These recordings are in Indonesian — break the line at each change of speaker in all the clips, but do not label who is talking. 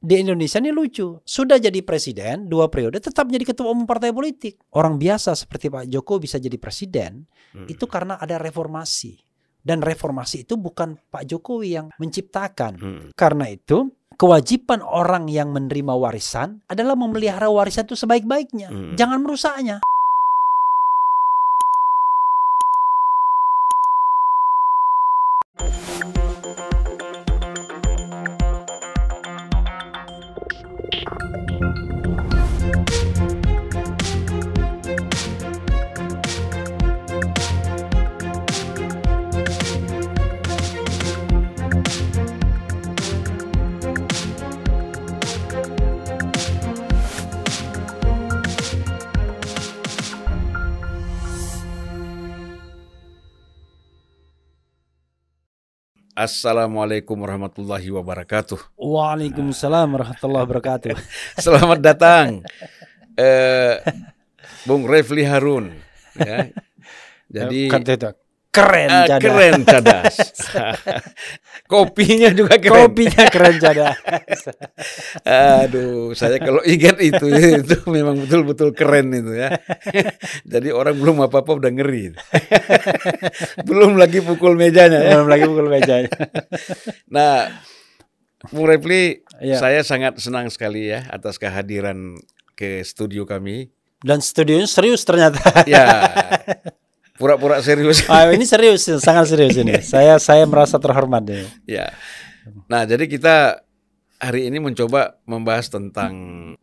di Indonesia ini lucu. Sudah jadi presiden dua periode, tetap jadi ketua umum partai politik. Orang biasa seperti Pak Joko bisa jadi presiden
Hmm.
itu karena ada reformasi. Dan reformasi itu bukan Pak Jokowi yang menciptakan.
Hmm.
Karena itu kewajiban orang yang menerima warisan adalah memelihara warisan itu sebaik-baiknya.
Hmm.
Jangan merusaknya.
Assalamualaikum warahmatullahi wabarakatuh.
Waalaikumsalam warahmatullahi wabarakatuh.
Selamat datang, eh, Bung Refli Harun. Ya. Jadi
keren
ah,
Cada.
keren cadas. Kopinya juga keren.
Kopinya keren Cada.
Aduh, saya kalau ingat itu itu memang betul-betul keren itu ya. Jadi orang belum apa-apa udah ngeri. belum lagi pukul mejanya ya.
Belum lagi pukul meja.
Nah, Bung Refli,
Iya.
saya sangat senang sekali ya atas kehadiran ke studio kami.
Dan studionya serius ternyata.
Ya, pura-pura serius.
Ah, ini serius, sangat serius ini. Saya saya merasa terhormat ini.
ya. Nah, jadi kita hari ini mencoba membahas tentang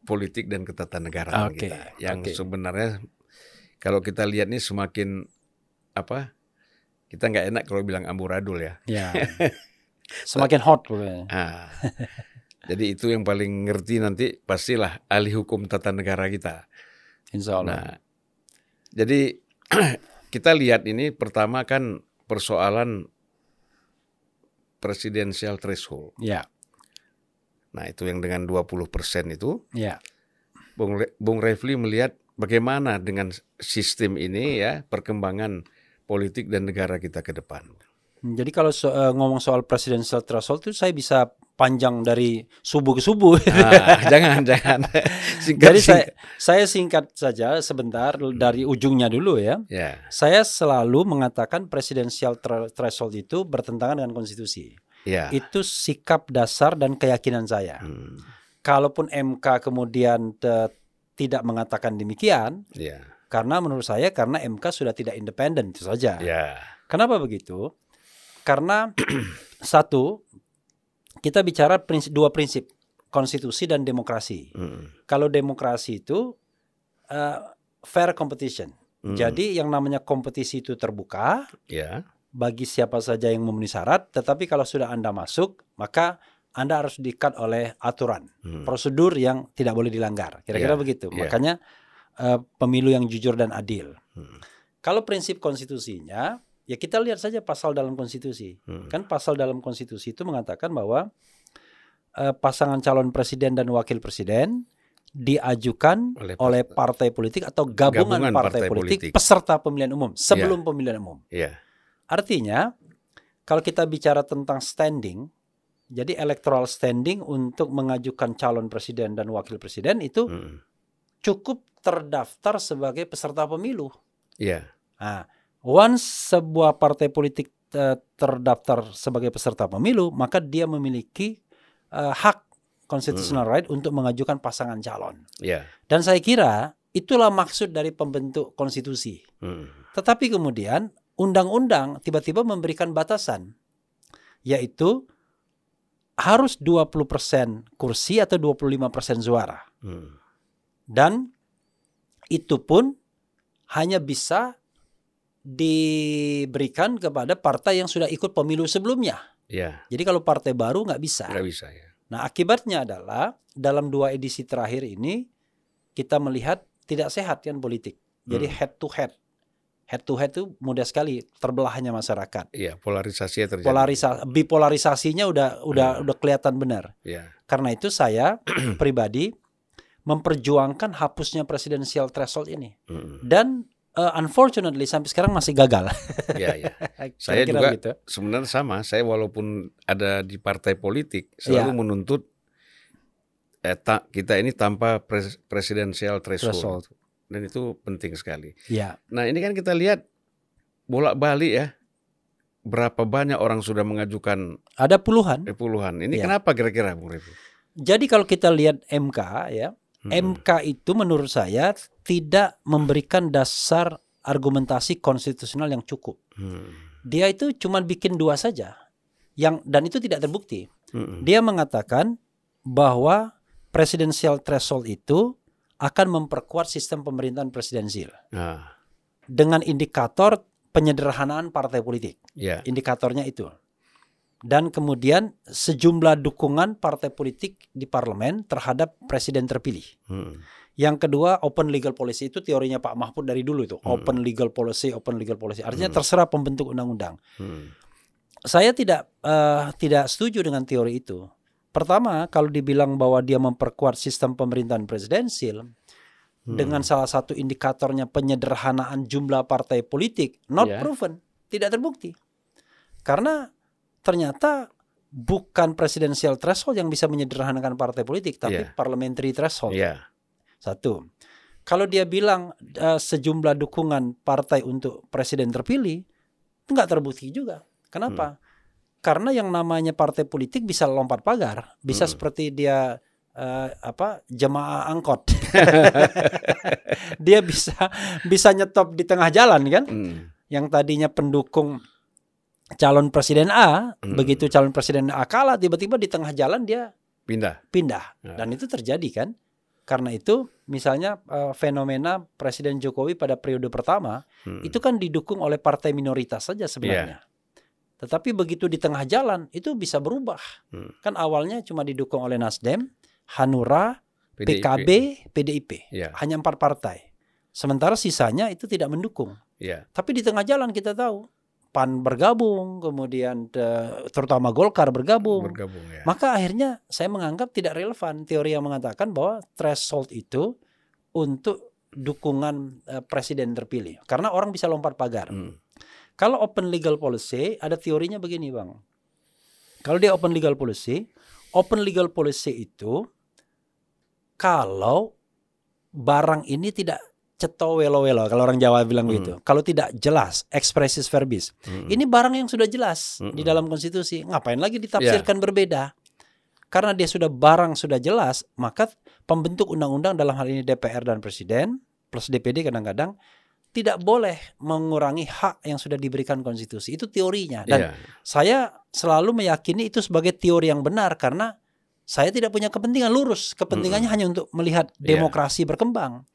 politik dan ketatanegaraan
Oke,
kita. Yang
oke.
sebenarnya kalau kita lihat nih semakin apa? Kita nggak enak kalau bilang amburadul ya.
Ya. Semakin hot pokoknya.
Ah. jadi itu yang paling ngerti nanti pastilah ahli hukum tata negara kita.
Insya Allah.
Nah, jadi kita lihat ini pertama kan persoalan presidensial threshold.
Ya,
Nah, itu yang dengan 20% itu
ya.
Bung, Re- Bung Refli melihat bagaimana dengan sistem ini ya perkembangan politik dan negara kita ke depan.
Jadi kalau so- eh, ngomong soal presidential threshold itu saya bisa panjang dari subuh ke subuh.
Ah, jangan jangan singkat
Jadi saya
singkat.
saya singkat saja sebentar dari ujungnya dulu ya.
ya
Saya selalu mengatakan presidential thre- threshold itu bertentangan dengan konstitusi.
ya
Itu sikap dasar dan keyakinan saya.
Hmm,
Kalaupun MK kemudian te- tidak mengatakan demikian,
ya
karena menurut saya karena MK sudah tidak independen itu saja.
ya
Kenapa begitu? Karena satu kita bicara prinsip, dua prinsip konstitusi dan demokrasi.
Hmm,
Kalau demokrasi itu eh, fair competition.
hmm,
Jadi yang namanya kompetisi itu terbuka
ya
bagi siapa saja yang memenuhi syarat. Tetapi kalau sudah anda masuk maka anda harus diikat oleh aturan
hmm,
prosedur yang tidak boleh dilanggar. Kira-kira
Ya,
begitu.
ya.
Makanya eh, pemilu yang jujur dan adil.
hmm,
Kalau prinsip konstitusinya, ya kita lihat saja pasal dalam konstitusi.
hmm.
Kan pasal dalam konstitusi itu mengatakan bahwa eh, pasangan calon presiden dan wakil presiden diajukan
Oleh
oleh,
part-
partai politik atau gabungan,
Gabungan
partai,
partai
politik,
politik.
peserta pemilihan umum sebelum pemilihan umum.
ya
Artinya kalau kita bicara tentang standing, jadi electoral standing untuk mengajukan calon presiden dan wakil presiden itu
hmm,
cukup terdaftar sebagai peserta pemilu.
ya
Nah, once sebuah partai politik eh, terdaftar sebagai peserta pemilu, maka dia memiliki eh, hak constitutional right untuk mengajukan pasangan calon.
ya
Dan saya kira itulah maksud dari pembentuk konstitusi.
hmm,
Tetapi kemudian undang-undang tiba-tiba memberikan batasan yaitu harus 20% kursi atau 25% suara.
hmm,
Dan itu pun hanya bisa diberikan kepada partai yang sudah ikut pemilu sebelumnya.
ya
Jadi kalau partai baru nggak bisa.
nggak bisa ya
Nah akibatnya adalah dalam dua edisi terakhir ini kita melihat tidak sehat kan politik. Jadi
Hmm.
head to head, head to head itu mudah sekali terbelahnya masyarakat.
Iya, polarisasi terjadi.
Polarisa bipolarisasinya udah udah
Hmm.
udah kelihatan benar.
Ya,
Karena itu saya pribadi memperjuangkan hapusnya presidensial threshold ini.
mm,
Dan uh, unfortunately sampai sekarang masih gagal.
ya, ya. Saya
Kira-kira
juga
begitu.
Sebenarnya sama. Saya walaupun ada di partai politik selalu
Iya.
menuntut eh, ta- kita ini tanpa pres- presidensial threshold.
Threshold.
dan itu penting sekali.
Ya,
Nah ini kan kita lihat bolak-balik ya berapa banyak orang sudah mengajukan
ada puluhan.
eh, puluhan. Ini
Ya.
kenapa kira-kira Bung?
Jadi kalau kita lihat MK ya,
Hmm.
MK itu menurut saya tidak memberikan dasar argumentasi konstitusional yang cukup.
Hmm.
Dia itu cuma bikin dua saja. Yang dan itu tidak terbukti.
Hmm.
Dia mengatakan bahwa presidensial threshold itu akan memperkuat sistem pemerintahan presidensial
Nah,
dengan indikator penyederhanaan partai politik.
ya.
Indikatornya itu. Dan kemudian sejumlah dukungan partai politik di parlemen terhadap presiden terpilih.
Hmm.
Yang kedua open legal policy itu teorinya Pak Mahfud dari dulu itu.
Hmm.
Open legal policy, open legal policy. Artinya
Hmm.
terserah pembentuk undang-undang.
Hmm.
Saya tidak eh, tidak setuju dengan teori itu. Pertama, kalau dibilang bahwa dia memperkuat sistem pemerintahan presidensil
Hmm.
dengan salah satu indikatornya penyederhanaan jumlah partai politik, not
Ya.
proven, tidak terbukti. Karena ternyata bukan presidensial threshold yang bisa menyederhanakan partai politik, tapi
Ya.
parliamentary threshold.
Ya.
Satu. Kalau dia bilang eh, sejumlah dukungan partai untuk presiden terpilih, itu nggak terbukti juga. Kenapa? Karena yang namanya partai politik bisa lompat pagar, bisa
Hmm.
seperti dia eh, apa jemaah angkot. dia bisa bisa nyetop di tengah jalan kan?
Hmm.
Yang tadinya pendukung calon presiden A,
Hmm.
begitu calon presiden A kalah, tiba-tiba di tengah jalan dia
Pindah.
pindah
Ya.
dan itu terjadi kan karena itu misalnya eh, fenomena Presiden Jokowi pada periode pertama
Hmm.
itu kan didukung oleh partai minoritas saja sebenarnya tetapi begitu di tengah jalan itu bisa berubah
Hmm.
kan awalnya cuma didukung oleh Nasdem Hanura
PDIP.
PKB PDIP
Ya.
hanya empat partai sementara sisanya itu tidak mendukung
Ya.
tapi di tengah jalan kita tahu PAN bergabung kemudian eh, terutama Golkar bergabung
Bergabung ya.
maka akhirnya saya menganggap tidak relevan teori yang mengatakan bahwa threshold itu untuk dukungan eh, presiden terpilih. Karena orang bisa lompat pagar.
Hmm.
Kalau open legal policy ada teorinya begini, Bang. Kalau dia open legal policy, open legal policy itu kalau barang ini tidak ceto welo welo kalau orang Jawa bilang
Hmm.
gitu. Kalau tidak jelas expressis verbis.
Hmm.
Ini barang yang sudah jelas
Mm-mm.
di dalam konstitusi. Ngapain lagi ditafsirkan berbeda? Karena dia sudah barang sudah jelas, maka pembentuk undang-undang dalam hal ini DPR dan Presiden plus DPD kadang-kadang tidak boleh mengurangi hak yang sudah diberikan konstitusi. Itu teorinya. Dan
Ya.
saya selalu meyakini itu sebagai teori yang benar karena saya tidak punya kepentingan lurus. Kepentingannya hanya untuk melihat
Iya.
demokrasi berkembang.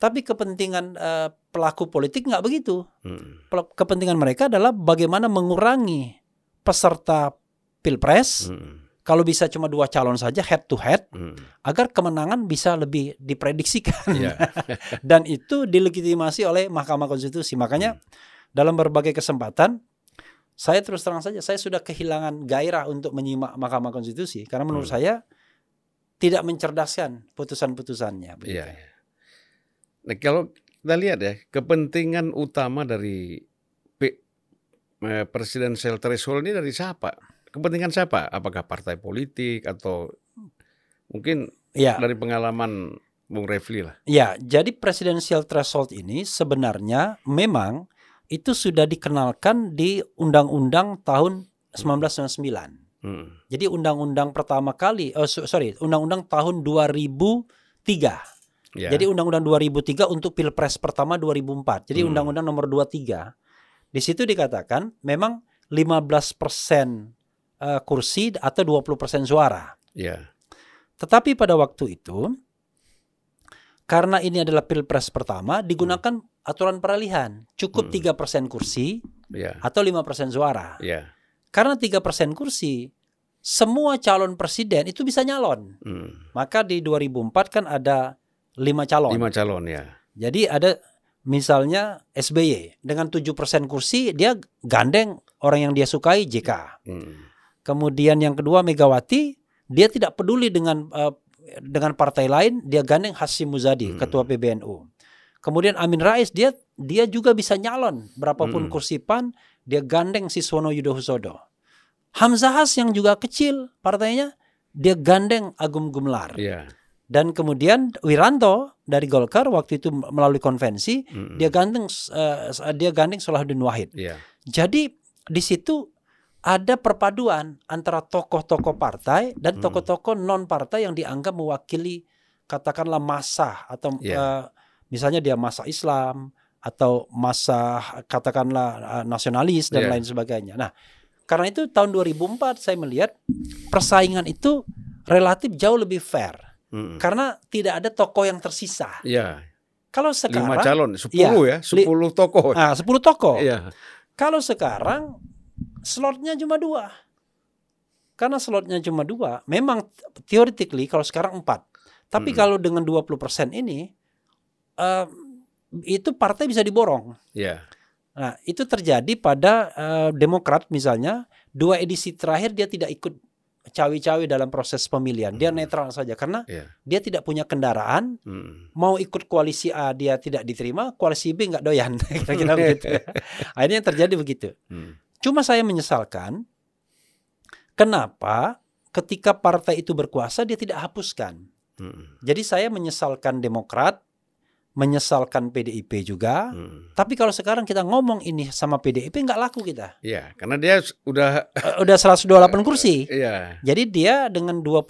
Tapi kepentingan eh, pelaku politik nggak begitu
Hmm.
kepentingan mereka adalah bagaimana mengurangi peserta pilpres
Hmm.
kalau bisa cuma dua calon saja head to head
Hmm.
agar kemenangan bisa lebih diprediksikan
Ya.
dan itu dilegitimasi oleh Mahkamah Konstitusi makanya dalam berbagai kesempatan saya terus terang saja saya sudah kehilangan gairah untuk menyimak Mahkamah Konstitusi karena menurut
Hmm.
saya tidak mencerdaskan putusan-putusannya begitu.
Nah, kalau kita lihat ya, kepentingan utama dari P- eh, presidential threshold ini dari siapa? Kepentingan siapa? Apakah partai politik atau mungkin
Ya.
dari pengalaman Bung Refli lah?
Ya, jadi presidensial threshold ini sebenarnya memang itu sudah dikenalkan di Undang-Undang tahun 1999.
Hmm.
Jadi undang-undang pertama kali, oh so- sorry, Undang-Undang tahun 2003.
Ya.
Jadi Undang-Undang 2003 untuk Pilpres pertama 2004. Jadi
Hmm.
Undang-Undang nomor 23. Di situ dikatakan memang 15% eh, kursi atau 20% suara.
ya.
Tetapi pada waktu itu karena ini adalah pilpres pertama digunakan aturan peralihan. Cukup
Hmm.
3% kursi
Ya.
atau 5% suara.
Ya.
Karena 3% kursi semua calon presiden itu bisa nyalon.
Hmm.
Maka di 2004 kan ada 5 calon.
Lima calon ya.
Jadi ada misalnya SBY dengan 7% kursi dia gandeng orang yang dia sukai JK.
Hmm.
Kemudian yang kedua Megawati, dia tidak peduli dengan eh, dengan partai lain, dia gandeng Hasyim Muzadi,
Hmm.
ketua PBNU. Kemudian Amin Rais dia dia juga bisa nyalon berapapun
Hmm.
kursi PAN, dia gandeng Siswono Yudhoyono. Hamzahas yang juga kecil partainya, dia gandeng Agung Gumelar.
Iya.
Dan kemudian Wiranto dari Golkar waktu itu melalui konvensi
Mm-mm.
dia gandeng eh, dia gandeng Salahuddin Wahid.
Iya.
Jadi di situ ada perpaduan antara tokoh-tokoh partai dan
Hmm.
tokoh-tokoh non partai yang dianggap mewakili katakanlah masa atau
Iya.
eh, misalnya dia masa Islam atau masa katakanlah eh, nasionalis dan
Iya.
lain sebagainya. Nah, karena itu tahun 2004 saya melihat persaingan itu relatif jauh lebih fair
Mm-mm.
karena tidak ada tokoh yang tersisa.
Iya.
Kalau
Lima
sekarang
calon, sepuluh ya, sepuluh tokoh.
ah 10 tokoh.
Iya.
Kalau sekarang slotnya cuma dua. Karena slotnya cuma dua, memang theoretically kalau sekarang empat. Tapi
Mm.
kalau dengan 20% ini, eh, itu partai bisa diborong.
Iya.
Nah, itu terjadi pada eh, Demokrat misalnya, dua edisi terakhir dia tidak ikut cawi-cawi dalam proses pemilihan. Dia
Hmm.
netral saja karena
Iya.
dia tidak punya kendaraan,
Mm.
mau ikut koalisi A dia tidak diterima, koalisi B nggak doyan. Kira-kira begitu. Akhirnya yang terjadi begitu.
Mm.
Cuma saya menyesalkan kenapa ketika partai itu berkuasa dia tidak hapuskan.
Mm.
Jadi saya menyesalkan Demokrat, menyesalkan PDIP juga.
Mm.
Tapi kalau sekarang kita ngomong ini sama PDIP nggak laku kita.
Iya, karena dia udah
Eh, Udah 128 kursi.
iya.
Jadi dia dengan 20%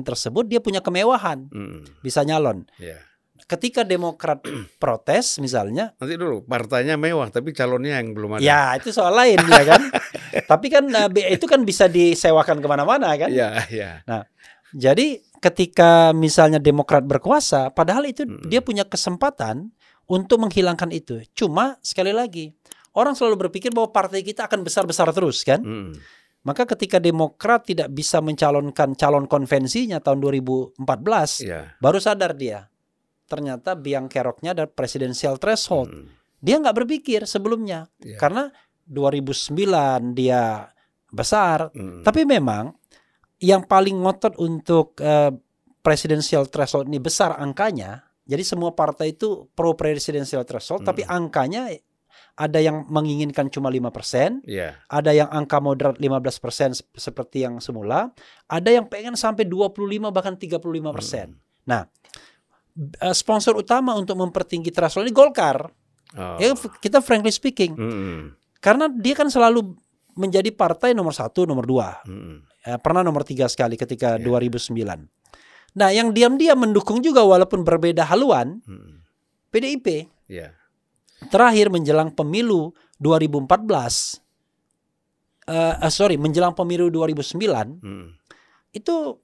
tersebut dia punya kemewahan,
Mm.
bisa nyalon.
Iya.
Ketika Demokrat protes misalnya,
Nanti dulu partainya mewah tapi calonnya yang belum ada.
ya itu soal lain ya kan. Tapi kan eh, itu kan bisa disewakan ke mana-mana kan.
Iya, iya.
Jadi ketika misalnya Demokrat berkuasa, padahal itu
Mm-mm.
dia punya kesempatan untuk menghilangkan itu. Cuma sekali lagi, orang selalu berpikir bahwa partai kita akan besar-besar terus kan.
Mm.
Maka ketika Demokrat tidak bisa mencalonkan calon konvensinya tahun 2014,
Iya.
baru sadar dia. Ternyata biang keroknya ada presidensial threshold.
Mm.
Dia nggak berpikir sebelumnya.
Iya.
Karena 2009 dia besar,
Mm.
tapi memang yang paling ngotot untuk eh, presidensial threshold ini besar angkanya. Jadi semua partai itu pro presidensial threshold,
Hmm.
tapi angkanya ada yang menginginkan cuma 5%,
Iya.
ada yang angka moderat 15% sep- seperti yang semula, ada yang pengen sampai 25 bahkan 35%.
Mm.
Eh, sponsor utama untuk mempertinggi threshold ini Golkar.
Oh.
Ya kita frankly speaking,
Mm.
karena dia kan selalu menjadi partai nomor satu, nomor dua.
Mm.
Eh, pernah nomor tiga sekali ketika
Iya.
2009. Nah, yang diam-diam mendukung juga walaupun berbeda haluan
Mm.
PDIP.
Iya.
Terakhir menjelang pemilu 2014, eh eh, sorry menjelang pemilu 2009
Mm.
itu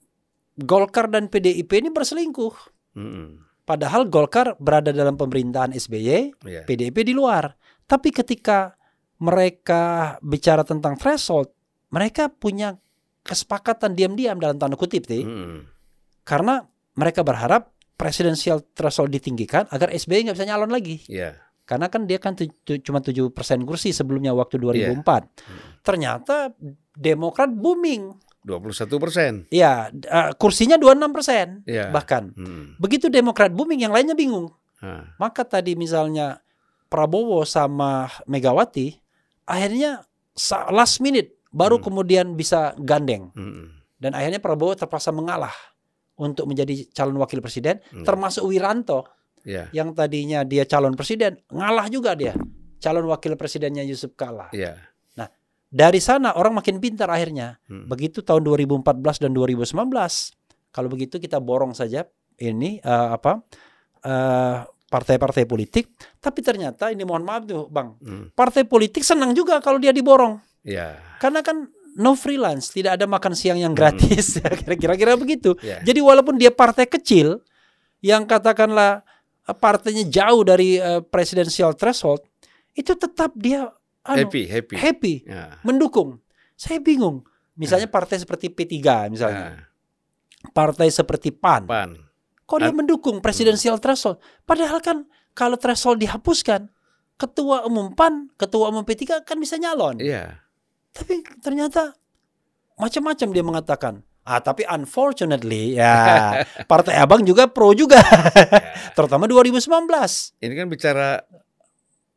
Golkar dan PDIP ini berselingkuh.
Mm.
Padahal Golkar berada dalam pemerintahan SBY,
Iya.
PDIP di luar. Tapi ketika mereka bicara tentang threshold, mereka punya kesepakatan diam-diam dalam tanda kutip, Ti.
Mm.
Karena mereka berharap presidensial threshold ditinggikan agar SBY nggak bisa nyalon lagi.
Iya.
Karena kan dia kan tu- tu- cuma 7% kursi sebelumnya waktu 2004.
Hmm.
Ternyata Demokrat booming.
21 persen.
Ya, d- eh, kursinya 26%
Iya.
bahkan.
Mm.
Begitu Demokrat booming yang lainnya bingung.
Ah.
Maka tadi misalnya Prabowo sama Megawati akhirnya last minute baru
Hmm.
kemudian bisa gandeng
Mm.
dan akhirnya Prabowo terpaksa mengalah untuk menjadi calon wakil presiden
Hmm.
termasuk Wiranto
Iya.
yang tadinya dia calon presiden ngalah juga dia calon wakil presidennya Yusuf Kala
Iya.
dari sana orang makin pintar akhirnya
Mm.
begitu tahun 2014 dan 2019 kalau begitu kita borong saja ini eh, apa eh, partai-partai politik tapi ternyata ini mohon maaf tuh bang
Mm.
partai politik senang juga kalau dia diborong
Iya.
karena kan no freelance tidak ada makan siang yang gratis kira-kira begitu
Iya.
jadi walaupun dia partai kecil yang katakanlah eh, partainya jauh dari eh, presidential threshold itu tetap dia anu,
Happy, happy.
happy
Ya.
mendukung saya bingung misalnya partai seperti P3 misalnya
Ah,
partai seperti PAN
Pan.
kok dia mendukung presidensial threshold padahal kan kalau threshold dihapuskan ketua umum PAN ketua umum P3 kan bisa nyalon
Iya.
Tapi ternyata macam-macam dia mengatakan ah tapi unfortunately ya partai abang juga pro juga terutama 2019
Ini kan bicara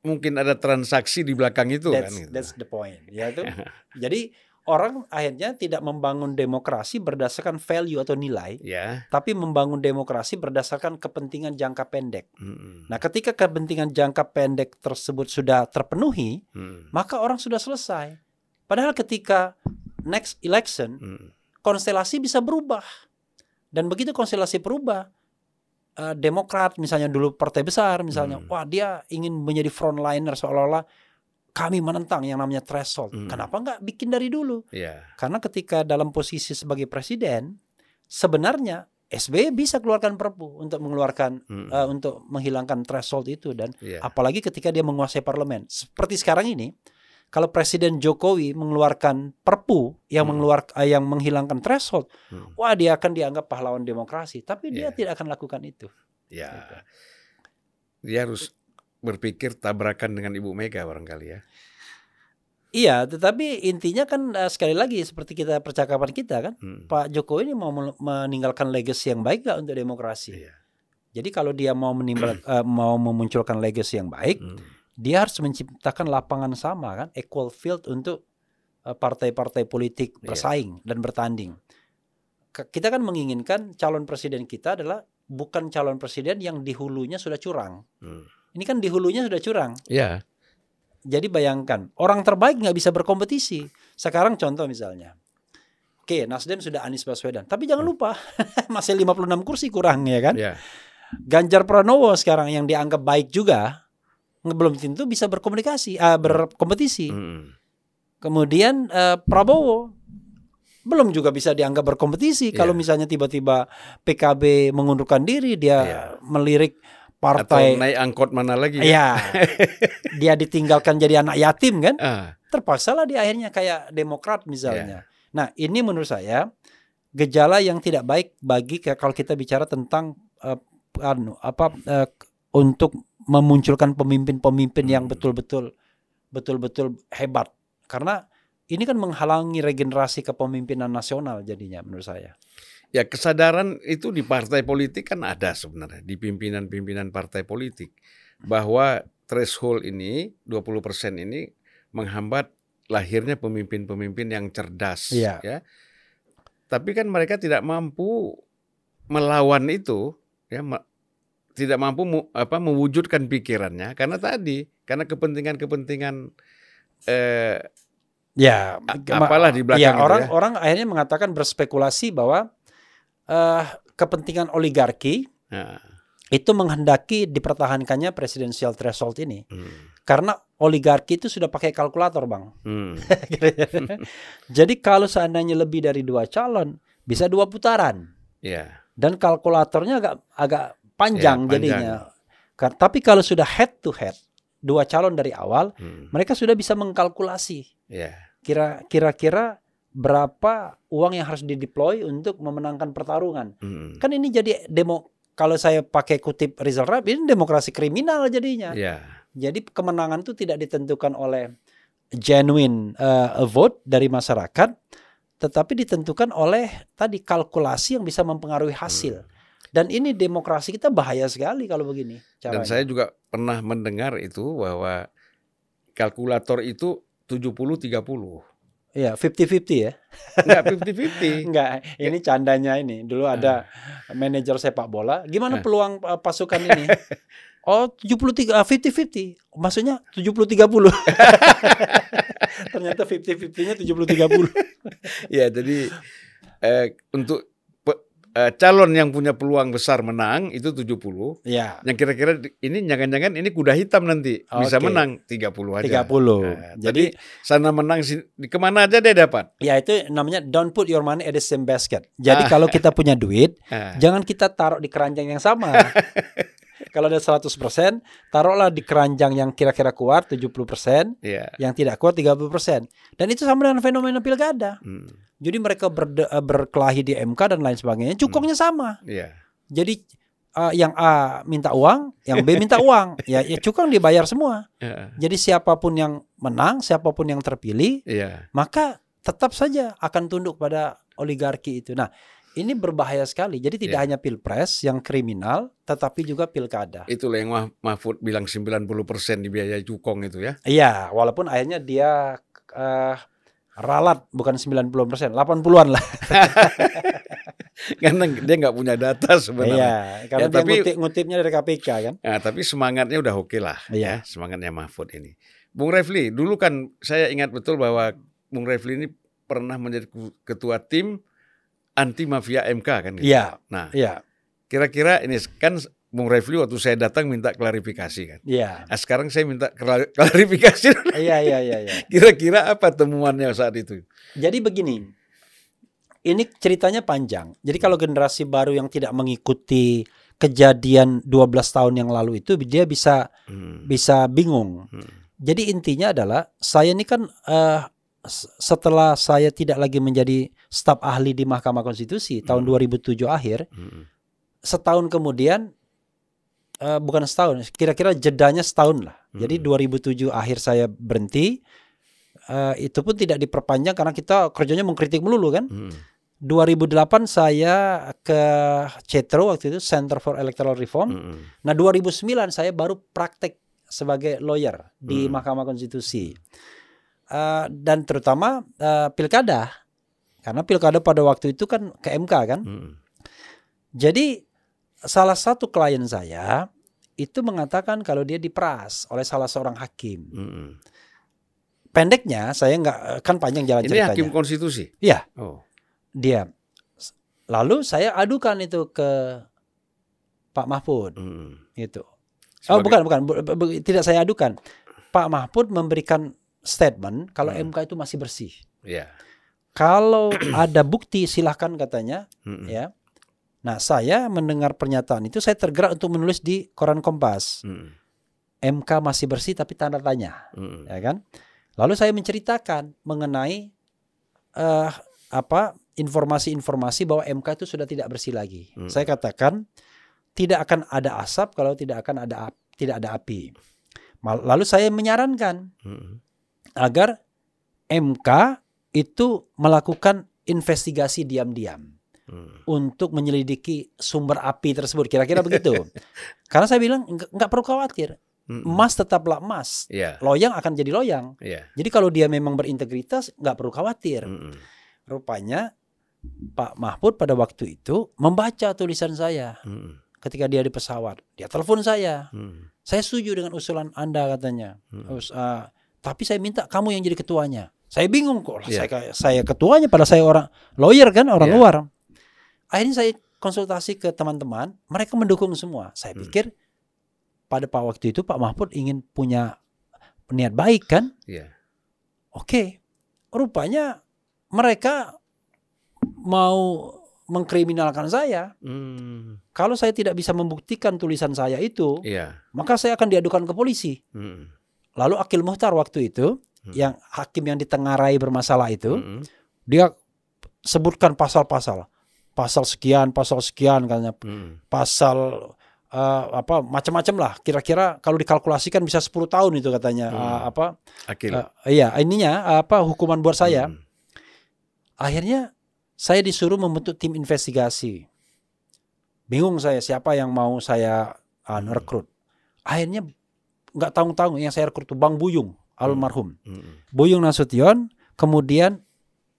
mungkin ada transaksi di belakang itu
that's
kan. gitu.
that's the point ya itu jadi orang akhirnya tidak membangun demokrasi berdasarkan value atau nilai,
Ya.
tapi membangun demokrasi berdasarkan kepentingan jangka pendek.
Mm-mm.
Nah, ketika kepentingan jangka pendek tersebut sudah terpenuhi,
Mm.
maka orang sudah selesai. Padahal ketika next election,
Mm.
konstelasi bisa berubah. Dan begitu konstelasi berubah, eh, Demokrat misalnya dulu partai besar misalnya,
Hmm.
wah dia ingin menjadi frontliner seolah-olah kami menentang yang namanya threshold.
Hmm.
Kenapa nggak bikin dari dulu?
Ya.
Karena ketika dalam posisi sebagai presiden, sebenarnya SBY bisa keluarkan perpu untuk mengeluarkan
Mm.
eh, untuk menghilangkan threshold itu dan
Ya.
apalagi ketika dia menguasai parlemen. Seperti sekarang ini, kalau Presiden Jokowi mengeluarkan perpu yang
Hmm.
mengeluarkan yang menghilangkan threshold,
Mm.
wah dia akan dianggap pahlawan demokrasi. Tapi dia
Iya.
tidak akan lakukan itu.
Ya.
Gitu.
Dia harus berpikir tabrakan dengan Ibu Mega barangkali ya.
Iya, tetapi intinya kan eh, sekali lagi seperti kita percakapan kita kan,
Mm.
Pak Jokowi ini mau men- meninggalkan legacy yang baik gak untuk demokrasi.
Iya.
Jadi kalau dia mau menimbal, eh, mau memunculkan legacy yang baik,
Mm.
Dia harus menciptakan lapangan sama kan, equal field untuk eh, partai-partai politik
Iya.
bersaing dan bertanding. Kita kan menginginkan calon presiden kita adalah bukan calon presiden yang di hulunya sudah curang.
Mm.
Ini kan di hulunya sudah curang.
Ya.
Jadi bayangkan orang terbaik nggak bisa berkompetisi. Sekarang contoh misalnya, oke Nasdem sudah Anies Baswedan, tapi jangan lupa masih 56 kursi kurang ya kan.
Ya.
Ganjar Pranowo sekarang yang dianggap baik juga belum tentu bisa berkomunikasi, ah, berkompetisi.
Mm.
Kemudian eh, Prabowo belum juga bisa dianggap berkompetisi.
Iya.
Kalau misalnya tiba-tiba PKB mengundurkan diri, dia
Iya.
melirik
Atau
partai,
naik angkot mana lagi? ya?
ya, dia ditinggalkan jadi anak yatim kan?
Ah.
Terpaksalah di akhirnya kayak Demokrat misalnya. Nah ini menurut saya gejala yang tidak baik bagi kalau kita bicara tentang eh, anu apa eh, untuk memunculkan pemimpin-pemimpin yang
Hmm.
betul-betul betul-betul hebat karena ini kan menghalangi regenerasi kepemimpinan nasional jadinya menurut saya.
Ya kesadaran itu di partai politik kan ada sebenarnya di pimpinan-pimpinan partai politik bahwa threshold ini 20% ini menghambat lahirnya pemimpin-pemimpin yang cerdas
Iya.
ya. Tapi kan mereka tidak mampu melawan itu ya tidak mampu mu- apa mewujudkan pikirannya karena tadi karena kepentingan-kepentingan eh,
Ya,
apalah di belakang
Ya, orang
ya.
orang akhirnya mengatakan berspekulasi bahwa eh, kepentingan oligarki
nah,
itu menghendaki dipertahankannya presidensial threshold ini.
Hmm,
karena oligarki itu sudah pakai kalkulator bang.
Hmm,
jadi kalau seandainya lebih dari dua calon bisa dua putaran.
Ya
dan kalkulatornya agak agak panjang,
Ya, panjang.
jadinya Kar- tapi kalau sudah head to head dua calon dari awal
hmm,
mereka sudah bisa mengkalkulasi
ya.
kira kira-kira berapa uang yang harus dideploy untuk memenangkan pertarungan.
Hmm,
kan ini jadi demo kalau saya pakai kutip Rizal Rabi ini demokrasi kriminal jadinya.
Ya.
Jadi kemenangan itu tidak ditentukan oleh genuine uh, vote dari masyarakat, tetapi ditentukan oleh tadi kalkulasi yang bisa mempengaruhi hasil. Dan ini demokrasi kita bahaya sekali kalau begini
Dan
caranya.
saya juga pernah mendengar itu bahwa kalkulator itu 70-30.
Iya, 50-50 ya.
Enggak 50-50.
Enggak, ini candanya ini. Dulu ada manajer sepak bola, gimana
Ah.
peluang uh, pasukan ini? Oh, 73 ah, 50-50. Maksudnya 70-30. Ternyata 50-50-nya 70-30.
ya, jadi eh, untuk eh, calon yang punya peluang besar menang itu 70.
Ya,
Yang kira-kira ini jangan-jangan ini kuda hitam nanti bisa
Oke.
menang 30 aja.
30.
Nah,
Jadi
sana menang ke mana aja dia dapat.
ya itu namanya don't put your money at the same basket. Jadi
Ah.
kalau kita punya duit,
Ah,
jangan kita taruh di keranjang yang sama. kalau ada 100%, taruhlah di keranjang yang kira-kira kuat 70%,
ya.
yang tidak kuat 30%. Dan itu sama dengan fenomena pilkada.
Hmm,
Jadi mereka berde- eh, berkelahi di MK dan lain sebagainya, cukongnya sama.
ya.
Jadi eh, yang A minta uang, yang B minta uang, ya, ya cukong dibayar semua.
Ya.
Jadi siapa pun yang menang, siapa pun yang terpilih,
Iya.
maka tetap saja akan tunduk pada oligarki itu. Nah, ini berbahaya sekali. Jadi tidak
Ya.
hanya pilpres yang kriminal, tetapi juga pilkada.
Itulah yang Mah- Mahfud bilang 90% dibiayai cukong itu ya.
Iya, walaupun akhirnya dia eh, Ralat bukan 90%, 80-an lah.
Karena dia nggak punya data sebenarnya.
Iya, kalau
Ya,
dia
tapi-
ngutip, ngutipnya dari KPK kan.
Nah, tapi semangatnya udah oke lah,
Iya.
ya, semangatnya Mahfud ini. Bung Refli, dulu kan saya ingat betul bahwa Bung Refli ini pernah menjadi ketua tim anti mafia MK kan? gitu?
Iya,
Nah,
iya,
kira-kira ini kan Bung Refli waktu saya datang minta klarifikasi kan.
iya.
Nah, sekarang saya minta kla- klarifikasi.
Iya, iya, iya, iya.
Kira-kira apa temuannya saat itu?
Jadi begini, ini ceritanya panjang. Jadi kalau generasi baru yang tidak mengikuti kejadian 12 tahun yang lalu itu dia bisa
Hmm.
bisa bingung.
Hmm.
Jadi intinya adalah saya ini kan s- setelah saya tidak lagi menjadi staf ahli di Mahkamah Konstitusi tahun
Hmm.
2007 akhir,
Hmm.
setahun kemudian eh, bukan setahun, kira-kira jedanya setahun lah. Jadi
Hmm.
2007 akhir saya berhenti. eh, itu pun tidak diperpanjang karena kita kerjanya mengkritik melulu kan.
Hmm.
2008 saya ke CETRO waktu itu Center for Electoral Reform.
Hmm.
Nah 2009 saya baru praktek sebagai lawyer di
Hmm.
Mahkamah Konstitusi Eh, dan terutama eh, pilkada karena pilkada pada waktu itu kan ke MK kan.
Hmm.
Jadi salah satu klien saya itu mengatakan kalau dia diperas oleh salah seorang hakim.
Hmm.
Pendeknya saya nggak kan panjang jalan
Ini
ceritanya.
hakim konstitusi.
Iya.
Oh.
Dia. Lalu saya adukan itu ke Pak Mahfud
Hmm.
itu. Oh
Sebagai-
bukan bukan Bu- bu- bu- tidak saya adukan. Pak Mahfud memberikan statement kalau
Hmm.
MK itu masih bersih.
Ya.
Kalau ada bukti silahkan katanya
Hmm.
ya. Nah saya mendengar pernyataan itu saya tergerak untuk menulis di koran Kompas.
Hmm.
MK masih bersih tapi tanda tanya,
Hmm.
ya kan? Lalu saya menceritakan mengenai eh apa informasi-informasi bahwa MK itu sudah tidak bersih lagi.
Hmm.
Saya katakan tidak akan ada asap kalau tidak akan ada tidak ada api. Lalu saya menyarankan
Hmm.
agar MK itu melakukan investigasi diam-diam
Hmm.
untuk menyelidiki sumber api tersebut. Kira-kira begitu. Karena saya bilang "Nggak- perlu khawatir,
Hmm.
emas tetaplah emas,
Ya.
loyang akan jadi loyang.
Ya.
Jadi kalau dia memang berintegritas, nggak perlu khawatir.
Hmm.
Rupanya Pak Mahfud pada waktu itu membaca tulisan saya
Hmm.
ketika dia di pesawat. Dia telepon saya.
Hmm.
Saya setuju dengan usulan Anda katanya.
Hmm.
Terus, ah, tapi saya minta kamu yang jadi ketuanya. Saya bingung kok. Lah,
Iya.
Saya saya ketuanya pada saya orang lawyer kan, orang
Iya.
luar. Akhirnya saya konsultasi ke teman-teman, mereka mendukung semua. Saya
Hmm.
pikir pada Pak waktu itu Pak Mahfud ingin punya niat baik kan?
Ya.
Oke. Rupanya mereka mau mengkriminalkan saya.
Hmm.
Kalau saya tidak bisa membuktikan tulisan saya itu,
Ya.
maka saya akan diadukan ke polisi.
Hmm.
Lalu Akil Muhtar waktu itu,
Hmm.
yang hakim yang ditengarai bermasalah itu,
Hmm.
dia sebutkan pasal-pasal, pasal sekian, pasal sekian, katanya
Hmm.
pasal eh, apa macam-macam lah. Kira-kira kalau dikalkulasikan bisa 10 tahun itu katanya
Hmm.
eh, apa?
Akil.
eh, iya, ininya apa hukuman buat saya.
Hmm.
Akhirnya saya disuruh membentuk tim investigasi. Bingung saya siapa yang mau saya uh, rekrut. Akhirnya nggak tahu-tahu yang saya rekrut itu Bang Buyung almarhum.
Hmm.
Buyung Nasution, kemudian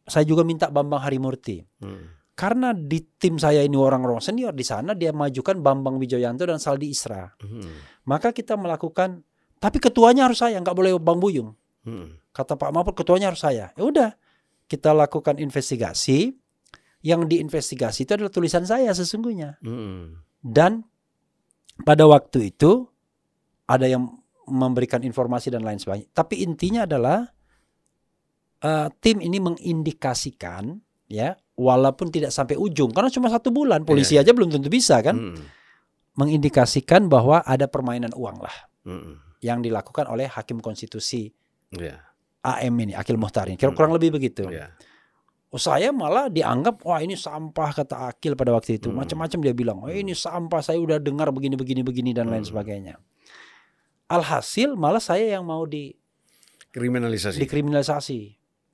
saya juga minta Bambang Harimurti.
Hmm.
Karena di tim saya ini orang-orang senior di sana dia majukan Bambang Wijoyanto dan Saldi Isra.
Hmm.
Maka kita melakukan tapi ketuanya harus saya, nggak boleh Bang Buyung.
Hmm.
Kata Pak Mahfud ketuanya harus saya. Ya udah, kita lakukan investigasi. Yang diinvestigasi itu adalah tulisan saya sesungguhnya.
Hmm.
Dan pada waktu itu ada yang memberikan informasi dan lain sebagainya. Tapi intinya adalah eh, tim ini mengindikasikan ya, walaupun tidak sampai ujung karena cuma satu bulan polisi aja belum tentu bisa kan,
Hmm.
mengindikasikan bahwa ada permainan uang lah
Hmm.
yang dilakukan oleh hakim konstitusi
Ya.
AM ini, Akil Muhtar ini. Kurang lebih begitu.
Ya.
Oh, saya malah dianggap wah ini sampah kata Akil pada waktu itu.
Hmm.
Macam-macam dia bilang, "Oh, ini sampah, saya udah dengar begini begini begini dan lain sebagainya." Alhasil malah saya yang mau di
Kriminalisasi.
dikriminalisasi,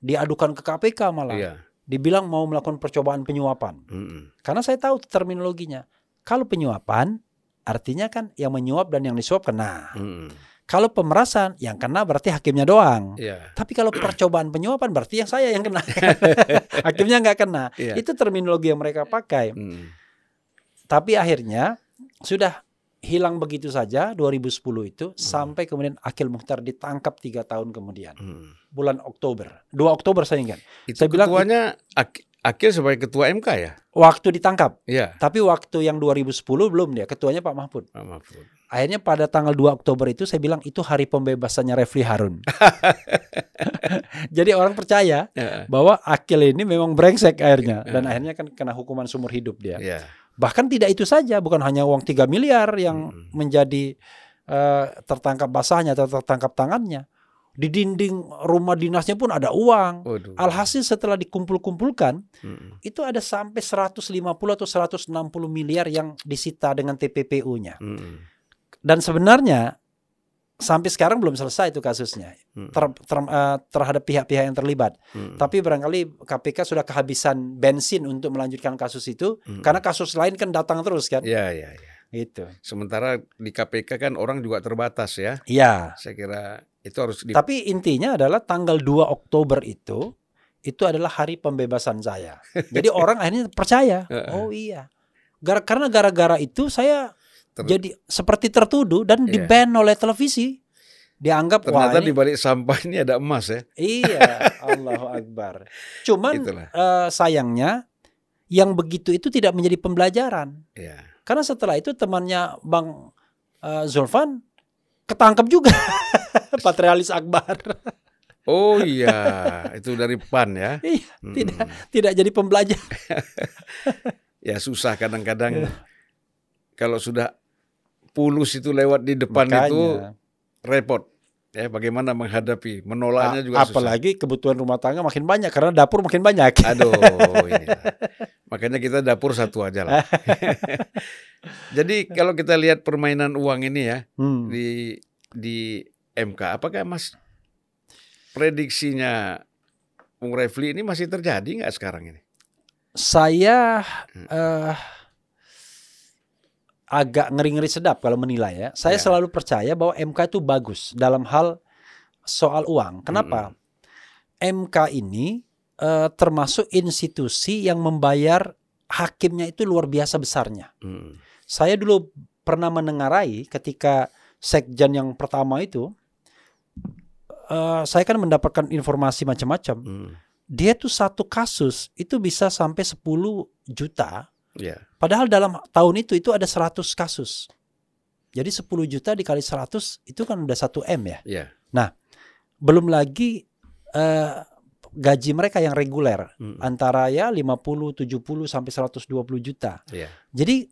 diadukan ke KPK malah.
Iya.
Dibilang mau melakukan percobaan penyuapan.
Hmm.
Karena saya tahu terminologinya. Kalau penyuapan artinya kan yang menyuap dan yang disuap kena.
Hmm.
Kalau pemerasan yang kena berarti hakimnya doang.
Iya.
Tapi kalau percobaan penyuapan berarti yang saya yang kena. hakimnya nggak kena.
Iya.
Itu terminologi yang mereka pakai.
Mm.
Tapi akhirnya sudah hilang begitu saja 2010 itu sampai kemudian Akil Mukhtar ditangkap tiga tahun kemudian
Mm.
bulan Oktober 2 Oktober saya ingat
Itu
Saya bilang-
ketuanya Ak- Akil sebagai ketua MK ya?
waktu ditangkap
Iya.
tapi waktu yang 2010 belum dia ketuanya Pak Mahfud
Pak Mahfud.
akhirnya pada tanggal 2 Oktober itu saya bilang itu hari pembebasannya Refli Harun jadi orang percaya
Ya.
bahwa Akil ini memang brengsek akhirnya dan
Ya.
akhirnya kan kena hukuman seumur hidup dia
Iya.
Bahkan tidak itu saja, bukan hanya uang 3 miliar yang
Mm.
menjadi eh, tertangkap basahnya atau tertangkap tangannya. Di dinding rumah dinasnya pun ada uang.
Waduh.
Alhasil setelah dikumpul-kumpulkan,
Mm.
itu ada sampai 150 atau 160 miliar yang disita dengan TPPU-nya.
Mm.
Dan sebenarnya sampai sekarang belum selesai itu kasusnya
Mm.
ter- ter- eh, terhadap pihak-pihak yang terlibat.
Mm.
Tapi barangkali KPK sudah kehabisan bensin untuk melanjutkan kasus itu
Mm.
karena kasus lain kan datang terus kan.
Ya, ya, ya.
Gitu.
Sementara di KPK kan orang juga terbatas ya.
Iya.
Saya kira itu harus di
Tapi intinya adalah tanggal 2 Oktober itu itu adalah hari pembebasan saya. Jadi orang akhirnya percaya. Oh iya. Gara karena gara-gara itu saya
Ter-
jadi seperti tertuduh dan
Iya.
di-ban oleh televisi. Dianggap
ternyata
wah
di balik sampah ini ada emas ya.
iya, Allahu Akbar. Cuman
Itulah.
eh, sayangnya yang begitu itu tidak menjadi pembelajaran.
Ya.
Karena setelah itu temannya Bang eh, Zulfan ketangkep juga. Patrialis Akbar.
Oh iya, itu dari PAN ya.
Iya,
Mm.
tidak tidak jadi pembelajaran.
Ya susah
Iya.
kadang-kadang kalau sudah pulus itu lewat di depan itu
Makanya.
repot. Ya bagaimana menghadapi, menolaknya
A-
juga susah.
apalagi kebutuhan rumah tangga makin banyak karena dapur makin banyak.
Aduh, inilah. Makanya kita dapur satu aja lah. Jadi kalau kita lihat permainan uang ini ya
Hmm.
di di MK, apakah Mas prediksinya Bung Refli ini masih terjadi nggak sekarang ini?
Saya
Hmm.
eh, agak ngeri-ngeri sedap kalau menilai ya. Saya
Ya.
selalu percaya bahwa MK itu bagus dalam hal soal uang. Kenapa? MK ini eh, termasuk institusi yang membayar hakimnya itu luar biasa besarnya.
Hmm.
Saya dulu pernah menengarai ketika sekjen yang pertama itu, eh, saya kan mendapatkan informasi macam-macam.
Hmm.
Dia tuh satu kasus itu bisa sampai 10 juta,
Ya,
padahal dalam tahun itu itu ada 100 kasus. Jadi 10 juta dikali 100 itu kan udah 1 M ya.
ya.
Belum lagi eh, gaji mereka yang reguler
Hmm.
antara ya 50, 70 sampai 120 juta.
Ya.
Jadi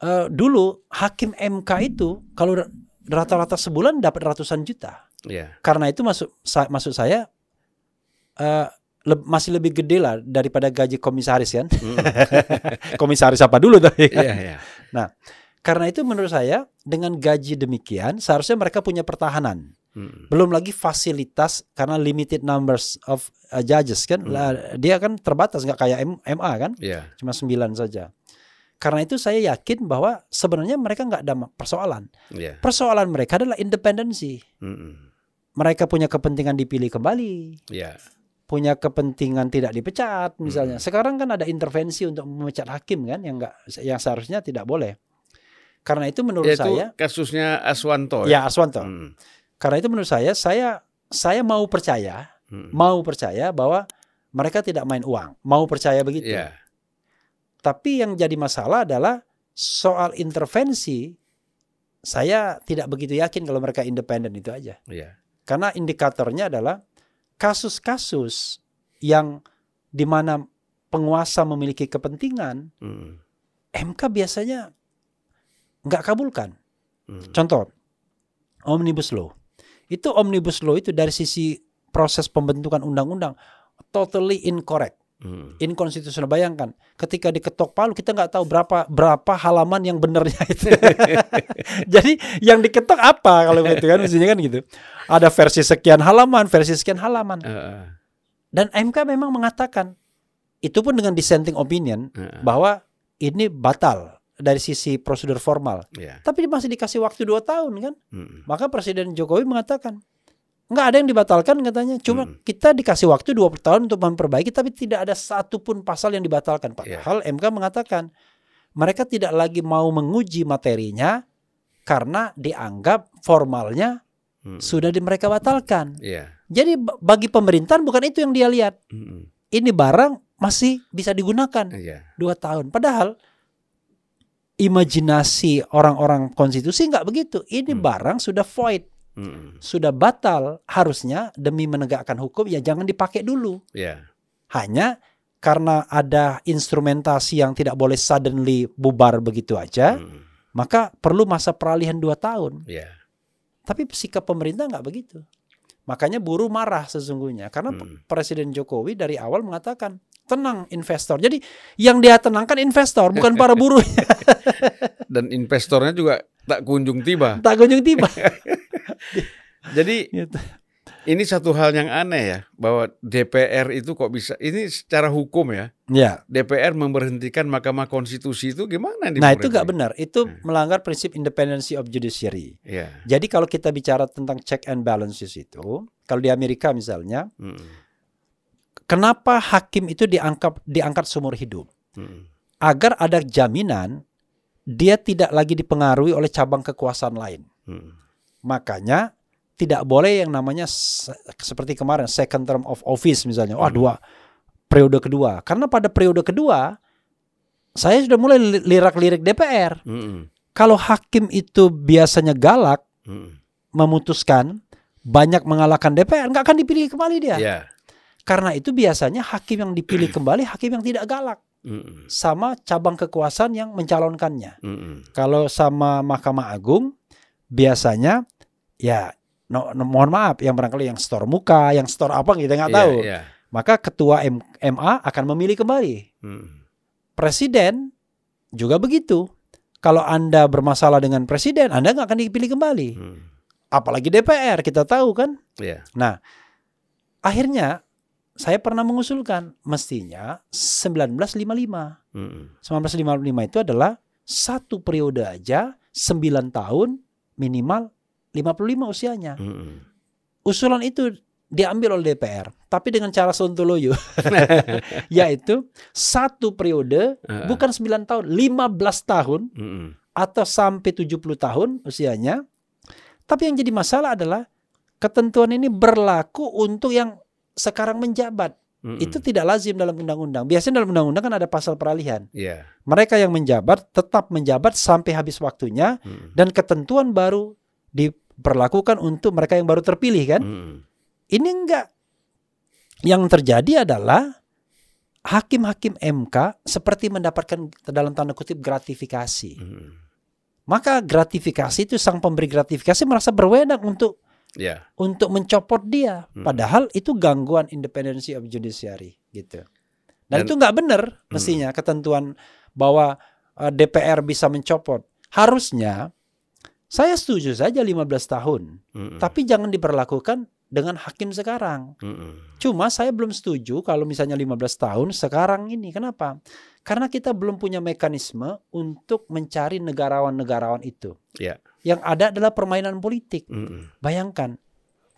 eh, dulu hakim MK itu kalau rata-rata sebulan dapat ratusan juta.
Ya.
Karena itu masuk sa- maksud saya eh, le- masih lebih gede lah daripada gaji komisaris kan.
Hmm.
komisaris apa dulu ya kan?
Iya, iya.
Karena itu menurut saya dengan gaji demikian seharusnya mereka punya pertahanan.
Hmm.
Belum lagi fasilitas karena limited numbers of uh, judges kan.
Hmm.
Lah, dia kan terbatas nggak kayak M- MA kan.
Ya.
cuma 9 saja. Karena itu saya yakin bahwa sebenarnya mereka nggak ada persoalan.
Ya.
Persoalan mereka adalah independensi.
Hmm.
Mereka punya kepentingan dipilih kembali,
Ya.
Punya kepentingan tidak dipecat misalnya.
Hmm.
Sekarang kan ada intervensi untuk memecat hakim kan yang nggak yang seharusnya tidak boleh. Karena itu menurut
Ya, itu
saya
kasusnya Aswanto
ya Aswanto.
Hmm.
Karena itu menurut saya saya saya mau percaya,
Hmm.
mau percaya bahwa mereka tidak main uang, mau percaya begitu.
Ya.
Tapi yang jadi masalah adalah soal intervensi. Saya tidak begitu yakin kalau mereka independen itu aja.
Ya.
Karena indikatornya adalah kasus-kasus yang di mana penguasa memiliki kepentingan,
Hmm.
MK biasanya nggak kabulkan.
Hmm.
Contoh, omnibus law. Itu omnibus law itu dari sisi proses pembentukan undang-undang totally incorrect.
Hmm.
inkonstitusional. Bayangkan, ketika diketok palu kita nggak tahu berapa berapa halaman yang benernya itu. Jadi yang diketok apa kalau gitu kan mestinya kan gitu. Ada versi sekian halaman, versi sekian halaman.
Eh,
Dan MK memang mengatakan itu pun dengan dissenting opinion
eh.
bahwa ini batal dari sisi prosedur formal.
Ya.
Tapi masih dikasih waktu dua tahun kan.
Mm-mm.
Maka Presiden Jokowi mengatakan nggak ada yang dibatalkan katanya. Cuma
Hmm.
kita dikasih waktu 20 tahun untuk memperbaiki tapi tidak ada satupun pasal yang dibatalkan.
Iya.
Padahal MK mengatakan mereka tidak lagi mau menguji materinya karena dianggap formalnya
Mm-mm.
sudah di mereka batalkan.
Iya.
Jadi ba- bagi pemerintahan bukan itu yang dia lihat.
Mm-mm.
Ini barang masih bisa digunakan
Iya.
dua tahun. Padahal imajinasi orang-orang konstitusi nggak begitu. Ini
Hmm.
barang sudah void,
Mm-mm.
sudah batal. Harusnya demi menegakkan hukum ya jangan dipakai dulu.
Iya.
Hanya karena ada instrumentasi yang tidak boleh suddenly bubar begitu aja,
Mm-mm.
maka perlu masa peralihan dua tahun.
Iya.
Tapi sikap pemerintah nggak begitu. Makanya buruh marah sesungguhnya karena
Hmm.
Presiden Jokowi dari awal mengatakan tenang investor. Jadi yang dia tenangkan investor bukan para buruh.
Dan investornya juga tak kunjung tiba.
tak kunjung tiba.
Jadi
Gitu.
ini satu hal yang aneh ya bahwa DPR itu kok bisa ini secara hukum ya
Ya.
DPR memberhentikan Mahkamah Konstitusi itu gimana?
Nah itu nggak benar. Itu
Hmm.
melanggar prinsip independency of judiciary.
Iya.
Jadi kalau kita bicara tentang check and balances itu, kalau di Amerika misalnya,
Mm-mm.
kenapa hakim itu diangkat diangkat seumur hidup?
Mm-mm.
Agar ada jaminan dia tidak lagi dipengaruhi oleh cabang kekuasaan lain.
Mm-mm.
Makanya tidak boleh yang namanya se- seperti kemarin second term of office misalnya. Wah, dua periode kedua. Karena pada periode kedua saya sudah mulai li- lirak-lirik DPR.
Mm-mm.
Kalau hakim itu biasanya galak
Mm-mm.
memutuskan banyak mengalahkan DPR, nggak akan dipilih kembali dia.
Iya.
Karena itu biasanya hakim yang dipilih kembali hakim yang tidak galak
Mm-mm.
sama cabang kekuasaan yang mencalonkannya.
Mm-mm.
Kalau sama Mahkamah Agung biasanya ya no, no- mohon maaf yang barangkali yang store muka, yang store apa kita nggak
Iya,
tahu.
iya.
Maka ketua M- MA akan memilih kembali.
Mm.
Presiden juga begitu. Kalau Anda bermasalah dengan presiden, Anda nggak akan dipilih kembali.
Mm.
Apalagi DPR, kita tahu kan.
Iya.
Akhirnya saya pernah mengusulkan mestinya 1955.
Mm-mm.
1955 itu adalah satu periode aja 9 tahun minimal 55 usianya.
Mm-mm.
Usulan itu diambil oleh DPR, tapi dengan cara sontoloyo, yaitu satu periode
Ah,
bukan 9 tahun, 15 tahun
mm-mm.
atau sampai 70 tahun usianya. Tapi yang jadi masalah adalah ketentuan ini berlaku untuk yang sekarang menjabat.
Mm-mm.
Itu tidak lazim dalam undang-undang. Biasanya dalam undang-undang kan ada pasal peralihan.
Iya.
Mereka yang menjabat tetap menjabat sampai habis waktunya
Mm-mm.
dan ketentuan baru diperlakukan untuk mereka yang baru terpilih kan. Ini enggak. Yang terjadi adalah hakim-hakim MK seperti mendapatkan dalam tanda kutip gratifikasi. Maka gratifikasi itu sang pemberi gratifikasi merasa berwenang untuk
Iya.
untuk mencopot dia.
Hmm.
Padahal itu gangguan independency of judiciary gitu. Dan,
Dan-
itu nggak benar mestinya ketentuan bahwa uh, DPR bisa mencopot. Harusnya saya setuju saja 15 tahun,
Mm-mm.
tapi jangan diberlakukan dengan hakim sekarang.
Mm-mm.
Cuma saya belum setuju kalau misalnya 15 tahun sekarang ini. Kenapa? Karena kita belum punya mekanisme untuk mencari negarawan-negarawan itu.
Iya.
Yang ada adalah permainan politik.
Mm-mm.
Bayangkan,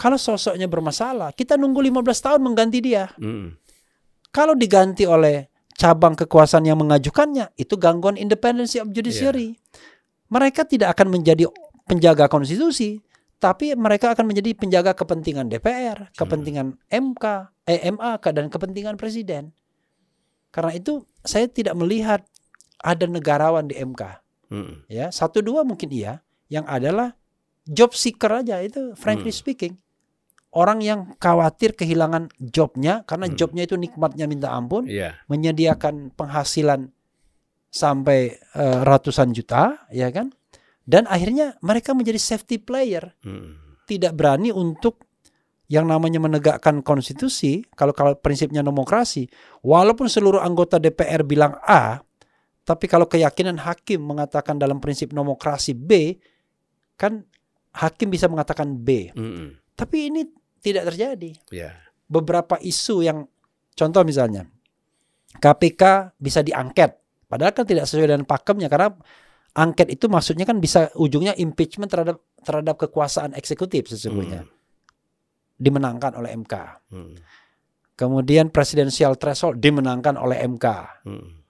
kalau sosoknya bermasalah, kita nunggu 15 tahun mengganti dia.
Mm-mm.
Kalau diganti oleh cabang kekuasaan yang mengajukannya, itu gangguan independency of judiciary. Mereka tidak akan menjadi penjaga konstitusi, tapi mereka akan menjadi penjaga kepentingan DPR, kepentingan MK, eh, MA, dan kepentingan presiden. Karena itu saya tidak melihat ada negarawan di MK.
Mm-mm.
Ya, satu dua mungkin iya, yang adalah job seeker aja itu frankly
Hmm.
speaking. Orang yang khawatir kehilangan jobnya karena
Hmm.
jobnya itu nikmatnya minta ampun,
Iya.
menyediakan penghasilan sampai eh, ratusan juta, ya kan? Dan akhirnya mereka menjadi safety player,
Mm-mm.
tidak berani untuk yang namanya menegakkan konstitusi, kalau kalau prinsipnya demokrasi, walaupun seluruh anggota DPR bilang A, tapi kalau keyakinan hakim mengatakan dalam prinsip demokrasi B, kan hakim bisa mengatakan B.
Mm-mm.
Tapi ini tidak terjadi.
Iya.
Beberapa isu yang contoh misalnya KPK bisa diangket Padahal kan tidak sesuai dengan pakemnya karena angket itu maksudnya kan bisa ujungnya impeachment terhadap terhadap kekuasaan eksekutif sesungguhnya.
Hmm.
Dimenangkan oleh MK.
Hmm.
Kemudian presidensial threshold dimenangkan oleh MK.
Hmm.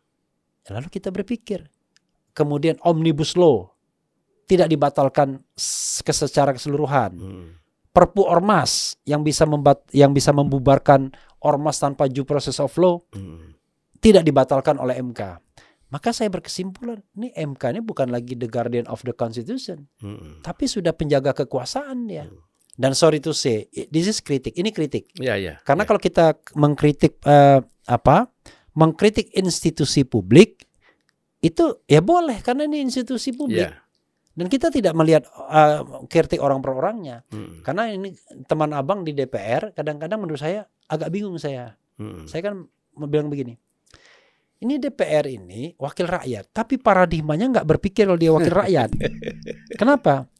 Lalu kita berpikir, kemudian omnibus law tidak dibatalkan secara keseluruhan.
Hmm.
Perpu ormas yang bisa membat yang bisa membubarkan ormas tanpa due process of law
Hmm.
tidak dibatalkan oleh MK. Maka saya berkesimpulan, ini MK ini bukan lagi the guardian of the constitution,
Hmm.
tapi sudah penjaga kekuasaan dia.
Hmm.
Dan sorry to say, this is kritik. Ini kritik.
Ya ya.
Karena
ya.
kalau kita mengkritik eh, apa? Mengkritik institusi publik itu ya boleh karena ini institusi publik.
Ya.
Dan kita tidak melihat eh, kritik orang per orangnya.
Hmm.
Karena ini teman abang di DPR kadang-kadang menurut saya agak bingung saya.
Hmm.
Saya kan bilang begini. Ini DPR ini wakil rakyat, tapi paradigmanya nggak berpikir kalau dia wakil rakyat. Kenapa?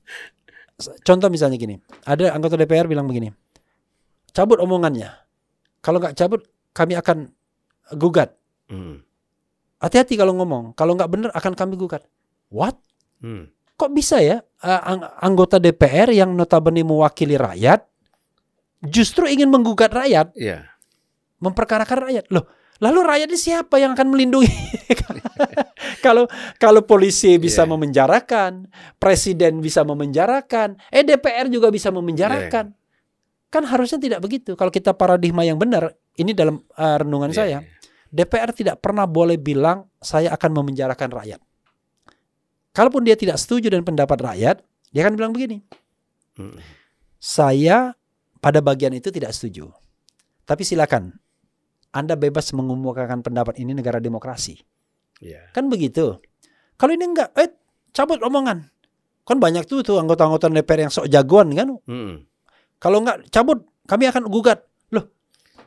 Contoh misalnya gini, ada anggota DPR bilang begini, cabut omongannya. Kalau nggak cabut, kami akan gugat.
Hmm.
Hati-hati kalau ngomong, kalau nggak benar akan kami gugat. What?
Hmm.
Kok bisa ya ang- anggota DPR yang notabene mewakili rakyat justru ingin menggugat rakyat?
Ya.
memperkarakan rakyat. Loh, lalu rakyat ini siapa yang akan melindungi? kalau kalau polisi bisa
Iya.
memenjarakan, presiden bisa memenjarakan, eh DPR juga bisa memenjarakan. Kan harusnya tidak begitu. Kalau kita paradigma yang benar, ini dalam uh, renungan
Ya,
saya,
ya.
DPR tidak pernah boleh bilang saya akan memenjarakan rakyat. Kalaupun dia tidak setuju dengan pendapat rakyat, dia akan bilang begini,
Hmm.
saya pada bagian itu tidak setuju. Tapi silakan, Anda bebas mengemukakan pendapat ini negara demokrasi.
Ya.
Kan begitu. Kalau ini enggak, eh cabut omongan. Kan banyak tuh tuh anggota-anggota DPR yang sok jagoan kan.
Hmm.
Kalau enggak cabut, kami akan gugat. Loh,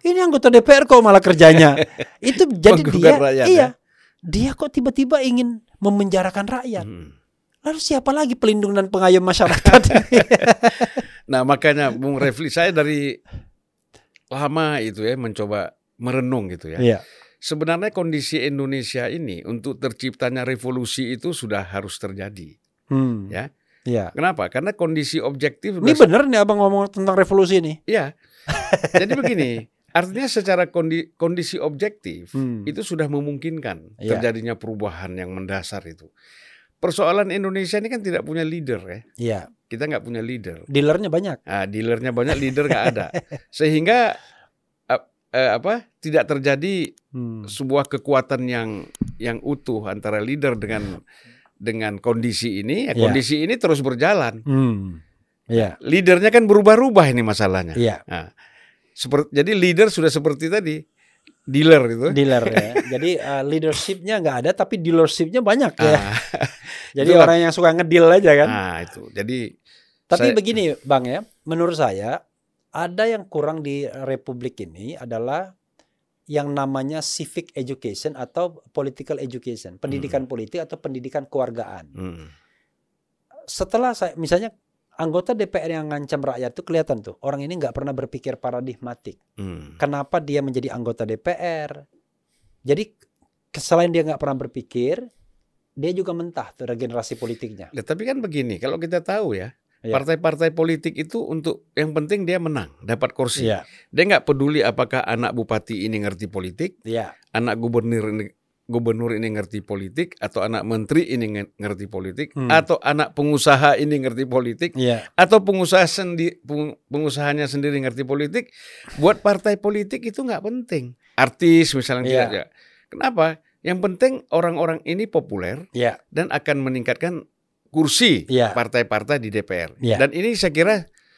ini anggota DPR kok malah kerjanya. Itu jadi dia,
rakyat,
iya.
ya?
Dia kok tiba-tiba ingin memenjarakan rakyat.
Hmm.
Lalu siapa lagi pelindung dan pengayom masyarakat?
Nah makanya Bung Refli saya dari lama itu ya mencoba merenung gitu ya.
Iya.
Sebenarnya kondisi Indonesia ini untuk terciptanya revolusi itu sudah harus terjadi.
Hmm.
Ya.
Iya.
Kenapa? Karena kondisi objektif
Ini bener nih abang ngomong tentang revolusi ini.
Iya. Jadi begini, artinya secara kondi- kondisi objektif
Hmm.
itu sudah memungkinkan
Iya.
terjadinya perubahan yang mendasar itu. Persoalan Indonesia ini kan tidak punya leader ya.
Iya.
Kita nggak punya leader.
Dealernya banyak.
Nah, dealernya banyak, leader nggak ada. Sehingga eh, apa? Tidak terjadi
Hmm.
sebuah kekuatan yang yang utuh antara leader dengan dengan kondisi ini. Ya,
Iya.
kondisi ini terus berjalan.
Hmm. Iya.
Leadernya kan berubah-ubah ini masalahnya.
Iya.
Seperti jadi leader sudah seperti tadi dealer itu.
Dealer ya. Jadi uh, leadershipnya nggak ada, tapi dealershipnya banyak ya.
Ah,
Jadi
itulah.
orang yang suka ngedeal aja kan.
nah, itu. Jadi
tapi
saya-
begini bang ya, menurut saya ada yang kurang di Republik ini adalah yang namanya civic education atau political education, pendidikan politik atau pendidikan kewargaan.
hmm,
Setelah saya, misalnya anggota DPR yang ngancam rakyat itu kelihatan tuh orang ini nggak pernah berpikir paradigmatik.
hmm,
kenapa dia menjadi anggota DPR. Jadi selain dia nggak pernah berpikir, dia juga mentah tuh regenerasi politiknya.
Ya, tapi kan begini, kalau kita tahu ya. Partai-partai politik itu untuk yang penting dia menang, dapat kursi.
Iya,
Dia nggak peduli apakah anak bupati ini ngerti politik,
iya,
anak gubernur ini gubernur ini ngerti politik, atau anak menteri ini nge- ngerti politik,
Hmm.
atau anak pengusaha ini ngerti politik,
iya,
atau pengusaha sendi, peng- pengusahanya sendiri ngerti politik. Buat partai politik itu nggak penting. Artis misalnya
Iya.
tidak. Kenapa? Yang penting orang-orang ini populer
iya,
dan akan meningkatkan kursi
Iya.
partai-partai di DPR.
Iya.
Dan ini saya kira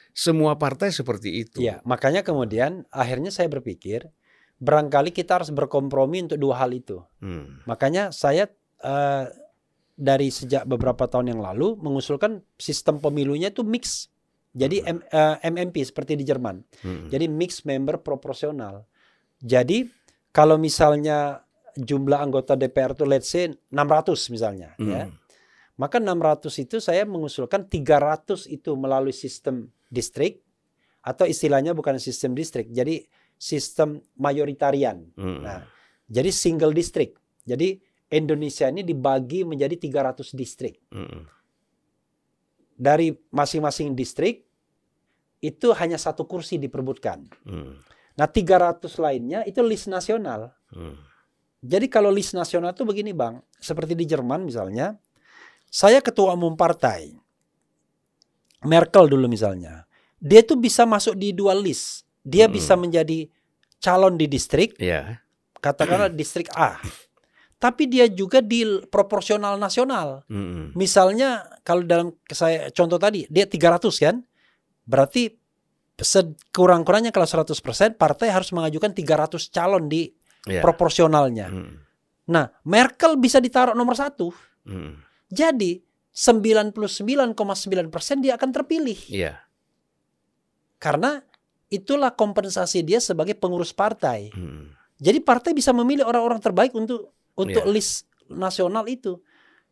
semua partai seperti itu.
iya. Makanya kemudian akhirnya saya berpikir barangkali kita harus berkompromi untuk dua hal itu.
Hmm.
Makanya saya eh, dari sejak beberapa tahun yang lalu mengusulkan sistem pemilunya itu mix. Jadi M- eh, MMP seperti di Jerman.
Hmm.
Jadi mix member proporsional. Jadi kalau misalnya jumlah anggota DPR itu let's say 600 misalnya
Hmm.
ya. Maka 600 itu saya mengusulkan 300 itu melalui sistem distrik atau istilahnya bukan sistem distrik. Jadi sistem mayoritarian.
Hmm.
Nah, jadi single district. Jadi Indonesia ini dibagi menjadi 300 distrik.
Mm-mm.
Dari masing-masing distrik itu hanya satu kursi diperbutkan.
Mm.
Nah, 300 lainnya itu list nasional.
Mm.
Jadi kalau list nasional itu begini, Bang. Seperti di Jerman misalnya, saya ketua umum partai. Merkel dulu misalnya. Dia itu bisa masuk di dua list. Dia
Mm.
bisa menjadi calon di distrik,
Ya.
katakanlah distrik A. Tapi dia juga di proporsional nasional.
Mm-mm.
Misalnya kalau dalam saya contoh tadi dia 300 kan? Berarti sekurang-kurangnya kalau 100% partai harus mengajukan 300 calon di
Ya.
proporsionalnya.
Mm.
Nah, Merkel bisa ditaruh nomor satu.
Mm.
Jadi 99,9% dia akan terpilih
Iya.
karena itulah kompensasi dia sebagai pengurus partai.
Mm.
Jadi partai bisa memilih orang-orang terbaik untuk untuk
Iya.
list nasional itu.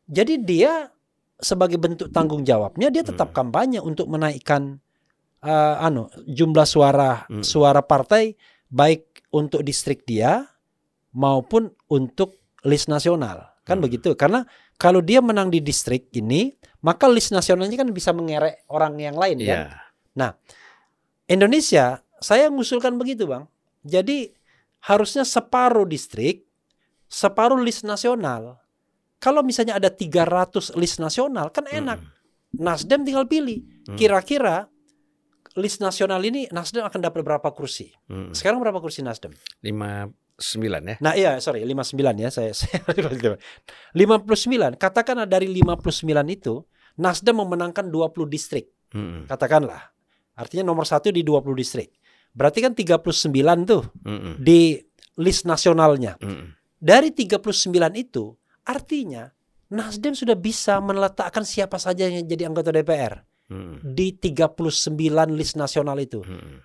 Jadi dia sebagai bentuk tanggung jawabnya dia tetap
Hmm.
kampanye untuk menaikkan eh, anu jumlah suara
Hmm.
suara partai baik untuk distrik dia maupun untuk list nasional. Kan
Hmm.
begitu. Karena kalau dia menang di distrik ini, maka list nasionalnya kan bisa mengerek orang yang lain kan.
Iya.
Indonesia, saya mengusulkan begitu, Bang. Jadi harusnya separuh distrik, separuh list nasional. Kalau misalnya ada 300 list nasional, kan enak. Nasdem tinggal pilih.
Hmm.
Kira-kira list nasional ini Nasdem akan dapat berapa kursi?
Mm.
Sekarang berapa kursi Nasdem?
Lima sembilan ya.
Nah, iya, sorry, 59 ya. Saya saya 59. Katakanlah dari 59 itu Nasdem memenangkan 20 distrik.
Mm-mm.
Katakanlah. Artinya nomor satu di 20 distrik. Berarti kan 39 tuh
Mm-mm.
di list nasionalnya.
Mm-mm.
Dari 39 itu artinya Nasdem sudah bisa meletakkan siapa saja yang jadi anggota DPR
Mm-mm.
di 39 list nasional itu.
Mm-mm.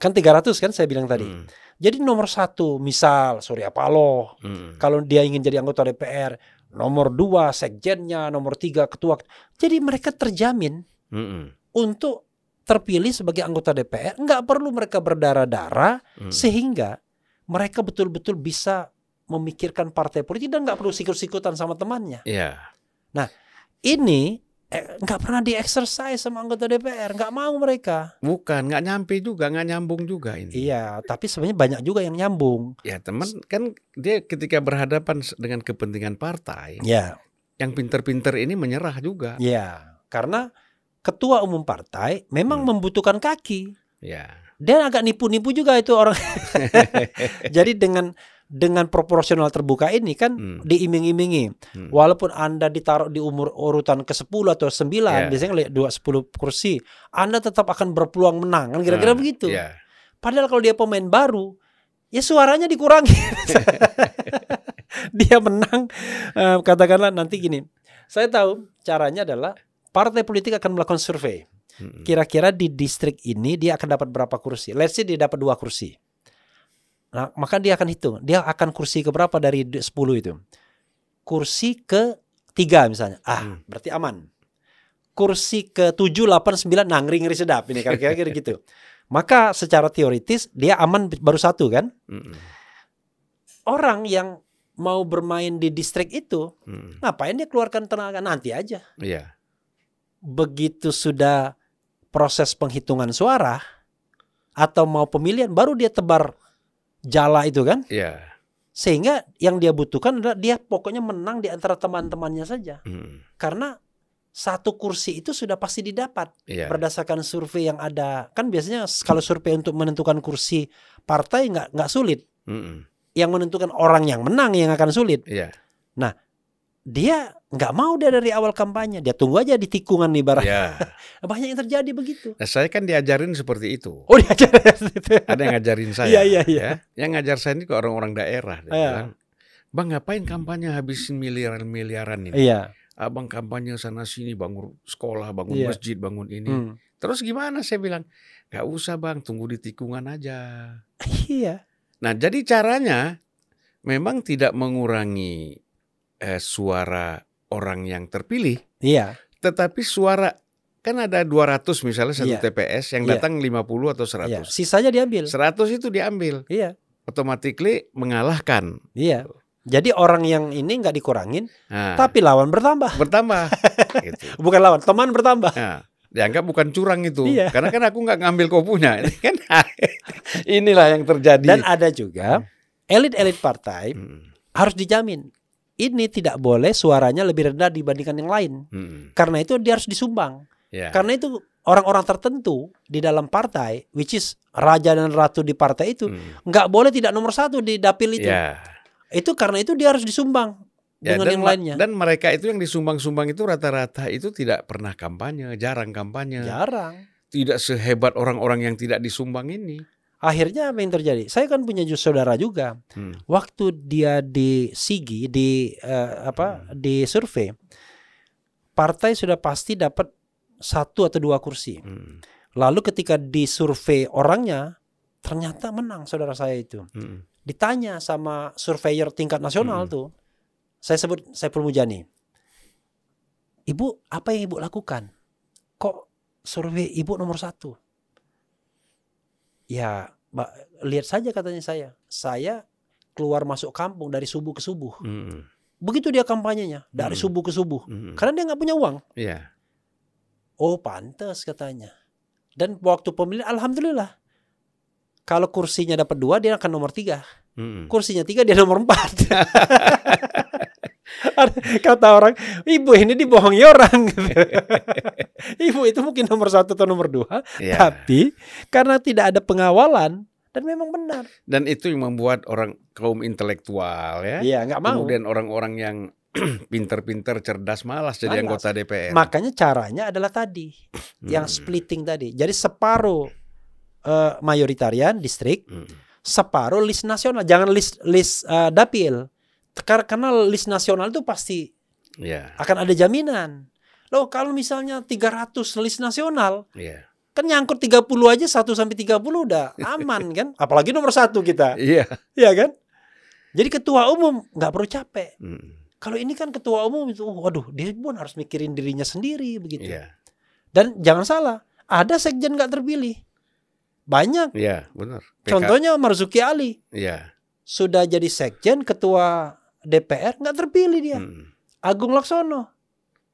Kan 300 kan saya bilang tadi.
Mm.
Jadi nomor satu misal Surya Paloh
Mm-mm.
kalau dia ingin jadi anggota DPR, nomor dua sekjennya, nomor tiga ketua. Jadi mereka terjamin
Mm-mm.
untuk terpilih sebagai anggota DPR, nggak perlu mereka berdarah-darah
Mm.
sehingga mereka betul-betul bisa memikirkan partai politik dan nggak perlu sikut-sikutan sama temannya.
Iya.
Ini eh, nggak pernah di-exercise sama anggota DPR, nggak mau mereka.
Bukan, nggak nyampe juga, nggak nyambung juga ini.
Iya, tapi sebenarnya banyak juga yang nyambung.
Ya teman kan dia ketika berhadapan dengan kepentingan partai,
Ya,
yang pinter-pinter ini menyerah juga.
ya, karena ketua umum partai memang
Hmm.
membutuhkan kaki.
Ya.
Dan agak nipu-nipu juga itu orang. Jadi dengan dengan proporsional terbuka ini kan
Hmm.
diiming-imingi.
Hmm.
Walaupun Anda ditaruh di umur urutan ke-10 atau 9,
Ya.
biasanya lihat 2 10 kursi, Anda tetap akan berpeluang menang. Kan kira-kira
Nah,
begitu.
Ya.
Padahal kalau dia pemain baru, ya suaranya dikurangi. dia menang eh, katakanlah nanti gini. Saya tahu caranya adalah partai politik akan melakukan survei.
Mm-mm.
Kira-kira di distrik ini dia akan dapat berapa kursi? Let's say dia dapat dua kursi. Nah, maka dia akan hitung, dia akan kursi ke berapa dari d- 10 itu. Kursi ke tiga misalnya. Ah,
Hmm.
berarti aman. Kursi ke 7, 8, 9, nah ngeri-ngeri sedap ini kira-kira gitu. Maka secara teoritis dia aman baru satu kan?
Mm-mm.
Orang yang mau bermain di distrik itu,
Mm-mm.
ngapain dia keluarkan tenaga nanti aja.
Iya.
begitu sudah proses penghitungan suara atau mau pemilihan baru dia tebar jala itu kan
Iya.
sehingga yang dia butuhkan adalah dia pokoknya menang di antara teman-temannya saja
Mm.
karena satu kursi itu sudah pasti didapat
Iya.
berdasarkan survei yang ada kan biasanya kalau survei untuk menentukan kursi partai nggak nggak sulit
Mm-mm.
yang menentukan orang yang menang yang akan sulit
Iya.
Dia nggak mau dia dari awal kampanye dia tunggu aja di tikungan nih barang
Iya.
banyak yang terjadi begitu
Nah, saya kan diajarin seperti itu.
oh diajar ya situ.
Ada yang ngajarin saya.
Iya, iya, iya.
ya. Yang ngajar saya ini ke orang-orang daerah. Dia
Iya.
bilang, Bang ngapain kampanye habisin miliaran-miliaran ini?
Iya.
Abang kampanye sana sini bangun sekolah, bangun
Iya.
masjid, bangun ini.
Hmm.
Terus gimana saya bilang? Gak usah bang, tunggu di tikungan aja.
Iya.
Nah jadi caranya memang tidak mengurangi eh, suara orang yang terpilih,
Iya.
tetapi suara kan ada 200 misalnya satu
Iya.
TPS yang
Iya.
datang 50 atau 100.
Iya. Sisanya diambil.
100 itu diambil,
Iya.
automatically mengalahkan.
Iya. Jadi orang yang ini nggak dikurangin,
Nah,
tapi lawan bertambah.
bertambah. gitu.
Bukan lawan, teman bertambah.
Nah, dianggap bukan curang itu.
Iya.
Karena kan aku nggak ngambil kau punya. Ini kan inilah yang terjadi.
Dan ada juga elit-elit partai
Mm,
harus dijamin ini tidak boleh suaranya lebih rendah dibandingkan yang lain.
mm,
Karena itu dia harus disumbang.
ya.
Karena itu orang-orang tertentu di dalam partai, which is raja dan ratu di partai itu,
Mm,
nggak boleh tidak nomor satu di dapil itu.
ya.
Itu karena itu dia harus disumbang
Ya,
dengan
dan,
yang lainnya.
dan mereka itu yang disumbang-sumbang itu rata-rata itu tidak pernah kampanye, jarang kampanye.
Jarang.
Tidak sehebat orang-orang yang tidak disumbang ini.
Akhirnya apa yang terjadi? Saya kan punya saudara juga.
Hmm.
Waktu dia di Sigi di eh, apa di survei, partai sudah pasti dapat satu atau dua kursi.
Hmm.
Lalu ketika disurvei orangnya, ternyata menang saudara saya itu.
Hmm.
Ditanya sama surveyor tingkat nasional
Hmm.
tuh, saya sebut saya Mujani. Ibu apa yang ibu lakukan? Kok survei ibu nomor satu? Ya, lihat saja katanya saya. Saya keluar masuk kampung dari subuh ke subuh.
Hmm.
Begitu dia kampanyenya dari
Hmm.
subuh ke subuh.
Hmm.
Karena dia nggak punya uang.
Iya.
Oh pantas katanya. Dan waktu pemilihan alhamdulillah. Kalau kursinya dapat dua dia akan nomor tiga.
Hmm.
Kursinya tiga dia nomor empat. Kata orang, ibu ini dibohongi orang. ibu itu mungkin nomor satu atau nomor dua.
Iya.
Tapi karena tidak ada pengawalan dan memang benar.
Dan itu yang membuat orang kaum intelektual ya.
Iya nggak mau.
Kemudian orang-orang yang pinter-pinter, cerdas, malas jadi
Malas.
anggota DPR.
Makanya caranya adalah tadi yang
Hmm.
splitting tadi. Jadi separuh eh, mayoritarian distrik,
Hmm.
separuh list nasional. Jangan list list eh, dapil. Kar- Karena list nasional itu pasti
Iya.
akan ada jaminan. Loh kalau misalnya 300 list nasional,
Iya.
kan nyangkut 30 aja 1 sampai 30 udah aman kan? Apalagi nomor satu kita,
Iya.
ya kan? Jadi ketua umum nggak perlu capek.
Hmm.
Kalau ini kan ketua umum itu, oh, waduh, dia pun harus mikirin dirinya sendiri begitu.
Iya.
Dan jangan salah, ada sekjen nggak terpilih. Banyak.
Iya, benar. PK
Contohnya Marzuki Ali
Iya.
sudah jadi sekjen, ketua DPR nggak terpilih dia.
Hmm.
Agung Laksono,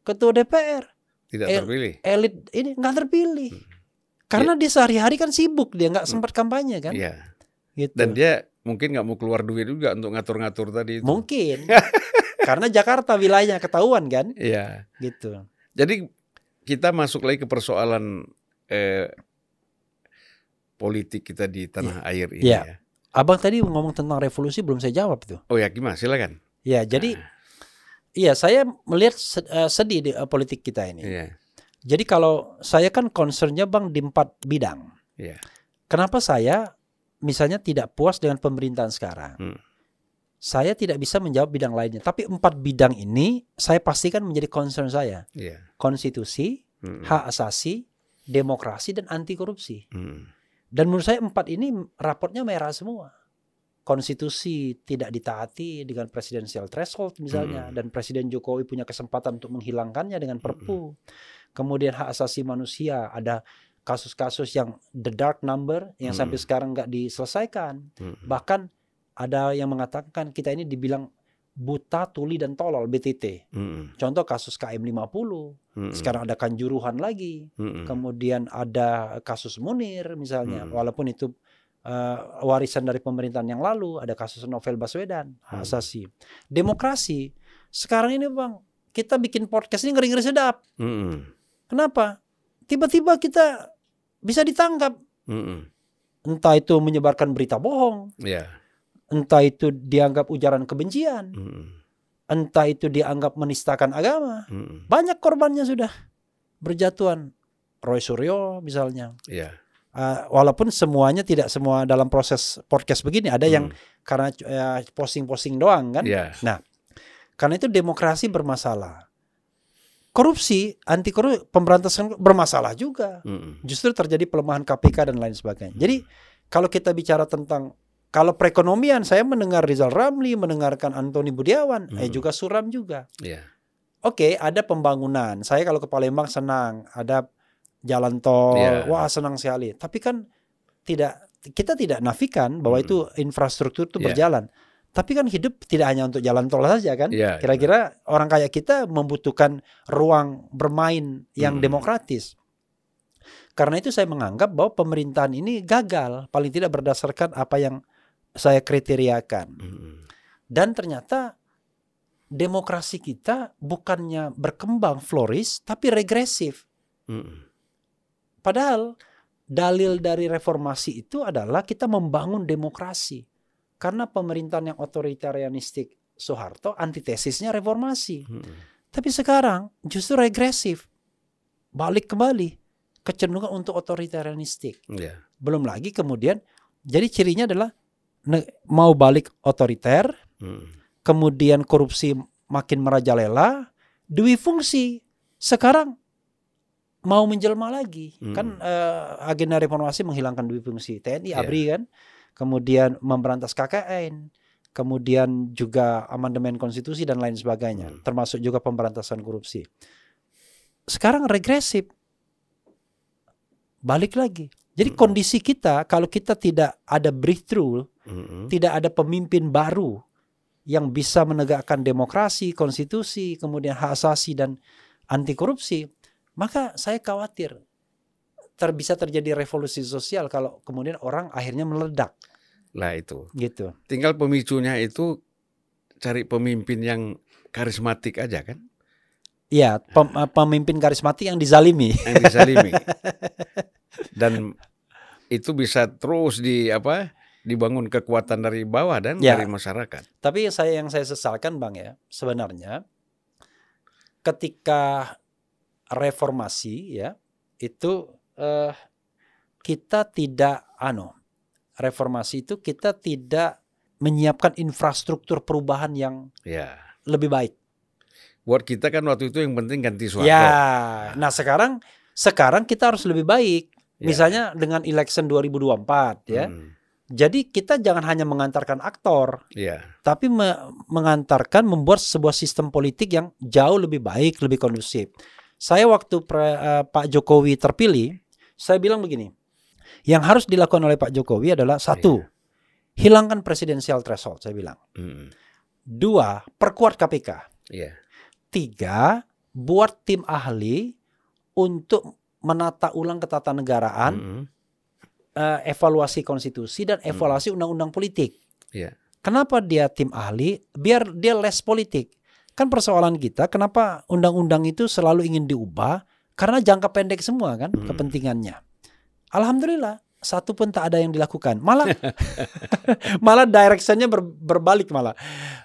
ketua DPR,
Tidak
Eh,
terpilih.
elit ini nggak terpilih.
Hmm.
Karena dia sehari-hari kan sibuk, dia nggak
Hmm.
sempat kampanye kan.
Iya.
Gitu.
Dan dia mungkin nggak mau keluar duit juga untuk ngatur-ngatur tadi itu.
Mungkin. Karena Jakarta wilayahnya ketahuan kan,
Iya.
gitu.
Jadi kita masuk lagi ke persoalan eh, politik kita di tanah air ini
Iya.
ya.
Abang tadi ngomong tentang revolusi belum saya jawab tuh.
Oh ya gimana? Silakan.
Ya, jadi
Nah,
iya saya melihat eh, sedih di eh, politik kita ini.
Iya.
Jadi kalau saya kan concernnya bang di empat bidang.
Iya.
Kenapa saya misalnya tidak puas dengan pemerintahan sekarang?
Hmm.
Saya tidak bisa menjawab bidang lainnya. Tapi empat bidang ini saya pastikan menjadi concern saya.
Iya.
Konstitusi,
Hmm.
hak asasi, demokrasi, dan anti korupsi.
Hmm.
Dan menurut saya empat ini raportnya merah semua. Konstitusi tidak ditaati dengan presidensial threshold misalnya.
Hmm.
Dan Presiden Jokowi punya kesempatan untuk menghilangkannya dengan perpu. Kemudian hak asasi manusia ada kasus-kasus yang the dark number yang
Hmm.
sampai sekarang nggak diselesaikan.
Hmm.
Bahkan ada yang mengatakan kita ini dibilang buta, tuli, dan tolol BTT.
Hmm.
Contoh kasus KM 50,
Hmm.
sekarang ada kanjuruhan lagi.
Hmm.
Kemudian ada kasus Munir misalnya,
Hmm.
walaupun itu eh, warisan dari pemerintahan yang lalu, ada kasus Novel Baswedan,
Hmm.
asasi. Demokrasi. Sekarang ini Bang, kita bikin podcast ini ngeri-ngeri sedap.
Hmm.
Kenapa? Tiba-tiba kita bisa ditangkap.
Hmm.
Entah itu menyebarkan berita bohong,
Iya.
Entah itu dianggap ujaran kebencian,
Hmm.
entah itu dianggap menistakan agama.
Hmm.
Banyak korbannya sudah berjatuhan. Roy Suryo misalnya.
Iya.
Uh, walaupun semuanya tidak semua dalam proses podcast begini ada yang
Hmm.
karena uh, posting-posting doang kan.
Iya.
Karena itu demokrasi bermasalah. Korupsi, anti korupsi, pemberantasan bermasalah juga.
Hmm.
Justru terjadi pelemahan KPK dan lain sebagainya. Jadi kalau kita bicara tentang kalau perekonomian saya mendengar Rizal Ramli, mendengarkan Antoni Budiawan, eh
Hmm.
juga Suram juga.
Iya.
Oke, ada pembangunan. Saya kalau ke Palembang senang, ada jalan tol.
Iya.
Wah, senang sekali. Tapi kan tidak kita tidak nafikan bahwa
Mm.
itu infrastruktur itu
Iya.
berjalan. Tapi kan hidup tidak hanya untuk jalan tol saja kan.
Iya,
Kira-kira orang kayak kita membutuhkan ruang bermain yang
Hmm.
demokratis. Karena itu saya menganggap bahwa pemerintahan ini gagal, paling tidak berdasarkan apa yang saya kriteriakan. Dan ternyata demokrasi kita bukannya berkembang flourish tapi regresif.
mm,
Padahal dalil dari reformasi itu adalah kita membangun demokrasi. Karena pemerintahan yang otoritarianistik Soeharto antitesisnya reformasi.
mm.
Tapi sekarang justru regresif. Balik kembali kecenderungan untuk otoritarianistik.
Iya.
Belum lagi kemudian jadi cirinya adalah mau balik otoriter,
Mm,
kemudian korupsi makin merajalela, dui fungsi. Sekarang mau menjelma lagi.
Hmm.
Kan eh, agenda reformasi menghilangkan dui fungsi TNI,
Iya.
ABRI kan. Kemudian memberantas KKN, kemudian juga amandemen konstitusi dan lain sebagainya,
Hmm.
termasuk juga pemberantasan korupsi. Sekarang regresif. Balik lagi. Jadi
Hmm.
kondisi kita kalau kita tidak ada breakthrough tidak ada pemimpin baru yang bisa menegakkan demokrasi, konstitusi, kemudian hak asasi dan anti korupsi, maka saya khawatir ter bisa terjadi revolusi sosial kalau kemudian orang akhirnya meledak
Lah itu.
gitu.
Tinggal pemicunya itu cari pemimpin yang karismatik aja kan,
Iya, pem- eh, pemimpin karismatik yang dizalimi.
yang disalimi. Dan itu bisa terus di apa? Dibangun kekuatan dari bawah dan
Ya.
dari masyarakat.
Tapi saya yang saya sesalkan Bang ya, sebenarnya ketika reformasi ya, itu eh, kita tidak ano, reformasi itu kita tidak menyiapkan infrastruktur perubahan yang
Ya.
lebih baik.
Buat kita kan waktu itu yang penting ganti Soeharto.
Ya. Nah, sekarang sekarang kita harus lebih baik.
Ya.
Misalnya dengan election 2024 ya.
Mm,
Jadi kita jangan hanya mengantarkan aktor,
ya.
tapi me- mengantarkan membuat sebuah sistem politik yang jauh lebih baik, lebih kondusif. Saya waktu pre- eh, Pak Jokowi terpilih, saya bilang begini, yang harus dilakukan oleh Pak Jokowi adalah satu, hilangkan presidensial threshold, saya bilang.
Mm,
Dua, perkuat KPK.
ya.
Tiga, buat tim ahli untuk menata ulang ketatanegaraan,
Mm,
eh, evaluasi konstitusi dan evaluasi undang-undang politik.
Iya.
Kenapa dia tim ahli? Biar dia less politik. Kan persoalan kita, kenapa undang-undang itu selalu ingin diubah? Karena jangka pendek semua kan
Hmm.
kepentingannya. Alhamdulillah, satu pun tak ada yang dilakukan. Malah, malah directionnya ber- berbalik malah.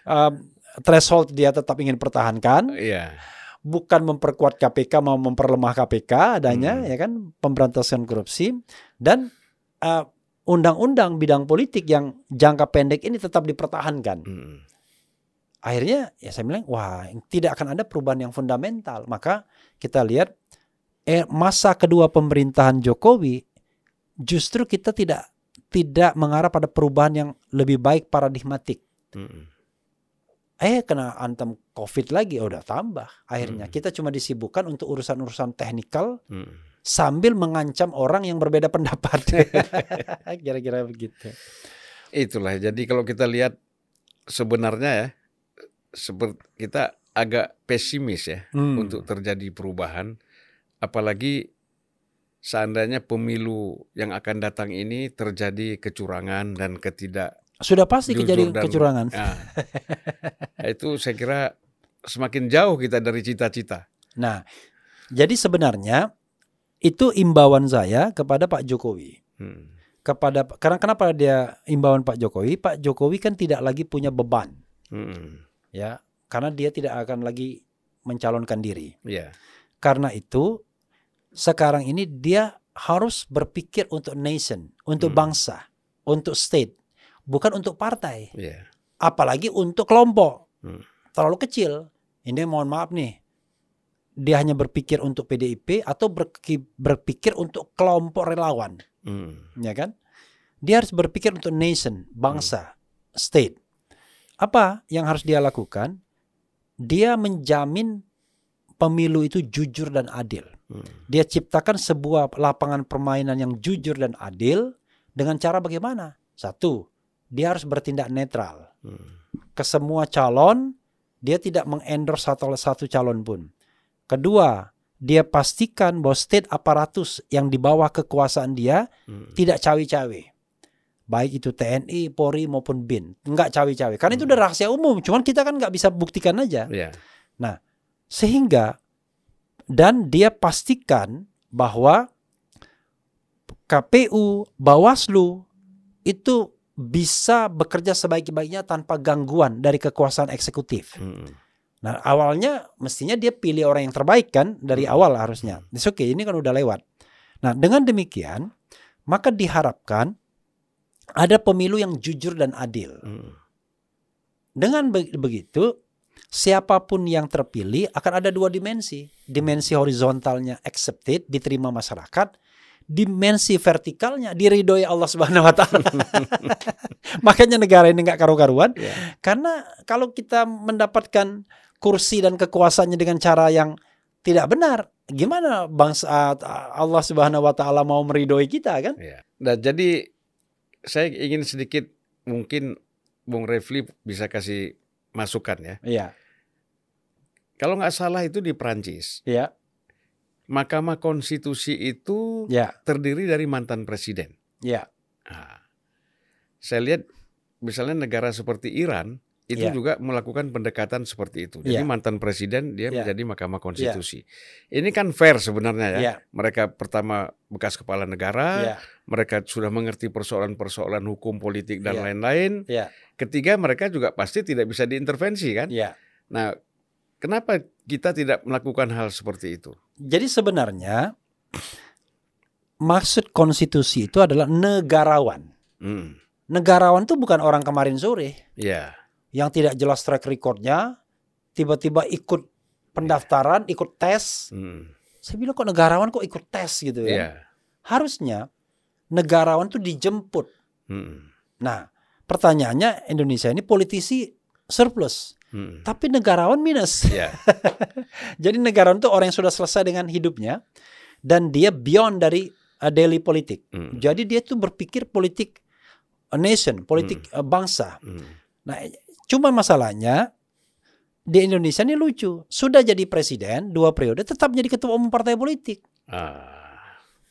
Um, threshold dia tetap ingin pertahankan,
Iya.
bukan memperkuat KPK mau memperlemah KPK adanya
Hmm.
ya kan pemberantasan korupsi dan uh, undang-undang bidang politik yang jangka pendek ini tetap dipertahankan.
Mm,
Akhirnya ya saya bilang wah tidak akan ada perubahan yang fundamental. Maka kita lihat eh, masa kedua pemerintahan Jokowi justru kita tidak tidak mengarah pada perubahan yang lebih baik paradigmatik.
mm,
Eh kena antem COVID lagi, oh, udah tambah. Akhirnya
Hmm.
kita cuma disibukkan untuk urusan-urusan teknikal
mm.
Sambil mengancam orang yang berbeda pendapat. Kira-kira begitu.
Itulah. Jadi kalau kita lihat sebenarnya ya, seperti kita agak pesimis ya
Hmm.
untuk terjadi perubahan, apalagi seandainya pemilu yang akan datang ini terjadi kecurangan dan ketidak
Sudah pasti kejadian
dan-
kecurangan.
Nah, itu saya kira semakin jauh kita dari cita-cita.
Nah, jadi sebenarnya itu imbauan saya kepada Pak Jokowi.
Hmm.
Kepada karena kenapa dia imbauan Pak Jokowi? Pak Jokowi kan tidak lagi punya beban,
Hmm.
ya. Karena dia tidak akan lagi mencalonkan diri.
Ya.
Karena itu sekarang ini dia harus berpikir untuk nation, untuk
Hmm.
bangsa, untuk state, bukan untuk partai,
Ya.
apalagi untuk kelompok.
Hmm.
Terlalu kecil. Ini mohon maaf nih. Dia hanya berpikir untuk PDIP atau berpikir untuk kelompok relawan,
Hmm.
ya kan? Dia harus berpikir untuk nation, bangsa, state. Apa yang harus dia lakukan? Dia menjamin pemilu itu jujur dan adil.
Hmm.
Dia ciptakan sebuah lapangan permainan yang jujur dan adil dengan cara bagaimana? Satu, dia harus bertindak netral.
Hmm.
ke semua calon, dia tidak mengendorse satu satu calon pun. Kedua, dia pastikan bahwa state aparatus yang di bawah kekuasaan dia
Hmm.
tidak cawe-cawe. Baik itu TNI, Polri maupun BIN, nggak cawe-cawe. Karena itu
Hmm.
udah rahasia umum, cuman kita kan nggak bisa buktikan aja.
Ya.
Sehingga dan dia pastikan bahwa KPU, Bawaslu itu bisa bekerja sebaik-baiknya tanpa gangguan dari kekuasaan eksekutif.
Hmm.
Nah, awalnya mestinya dia pilih orang yang terbaik kan dari
Hmm.
awal harusnya. It's okay, ini kan udah lewat. Nah, dengan demikian, maka diharapkan ada pemilu yang jujur dan adil.
Hmm.
Dengan be- begitu, siapa pun yang terpilih akan ada dua dimensi. Dimensi horizontalnya accepted, diterima masyarakat. Dimensi vertikalnya diridhoi Allah Subhanahu wa taala. Makanya negara ini nggak karu-karuan
Ya.
karena kalau kita mendapatkan kursi dan kekuasaannya dengan cara yang tidak benar, gimana bangsa Allah Subhanahu wa taala mau meridhoi kita kan?
Ya. Nah, jadi saya ingin sedikit mungkin Bung Refli bisa kasih masukan ya.
Iya,
Kalau nggak salah itu di Prancis,
iya,
Mahkamah Konstitusi itu
iya,
terdiri dari mantan presiden.
iya.
Nah, saya lihat misalnya negara seperti Iran itu
Ya.
juga melakukan pendekatan seperti itu. Jadi
Ya.
mantan presiden dia
Ya.
menjadi Mahkamah Konstitusi. Ini kan fair sebenarnya ya.
Iya,
Mereka pertama bekas kepala negara,
iya,
mereka sudah mengerti persoalan-persoalan hukum politik dan
Ya.
lain-lain.
iya,
Ketiga mereka juga pasti tidak bisa diintervensi kan.
iya.
Nah, kenapa kita tidak melakukan hal seperti itu?
Jadi sebenarnya maksud konstitusi itu adalah negarawan.
Hmm.
Negarawan itu bukan orang kemarin sore
Ya,
yang tidak jelas track recordnya, tiba-tiba ikut pendaftaran, ikut tes.
Hmm.
Saya bilang kok negarawan kok ikut tes gitu ya.
Ya.
Harusnya negarawan itu dijemput.
Hmm.
Nah, pertanyaannya Indonesia ini politisi surplus,
Hmm.
tapi negarawan minus.
Ya.
Jadi negarawan itu orang yang sudah selesai dengan hidupnya dan dia beyond dari uh, daily politik.
Hmm.
Jadi dia tuh berpikir politik a nation, politik uh, bangsa.
Hmm.
Nah, cuma masalahnya di Indonesia ini lucu. Sudah jadi presiden dua periode, tetap jadi ketua umum partai politik.
Ah.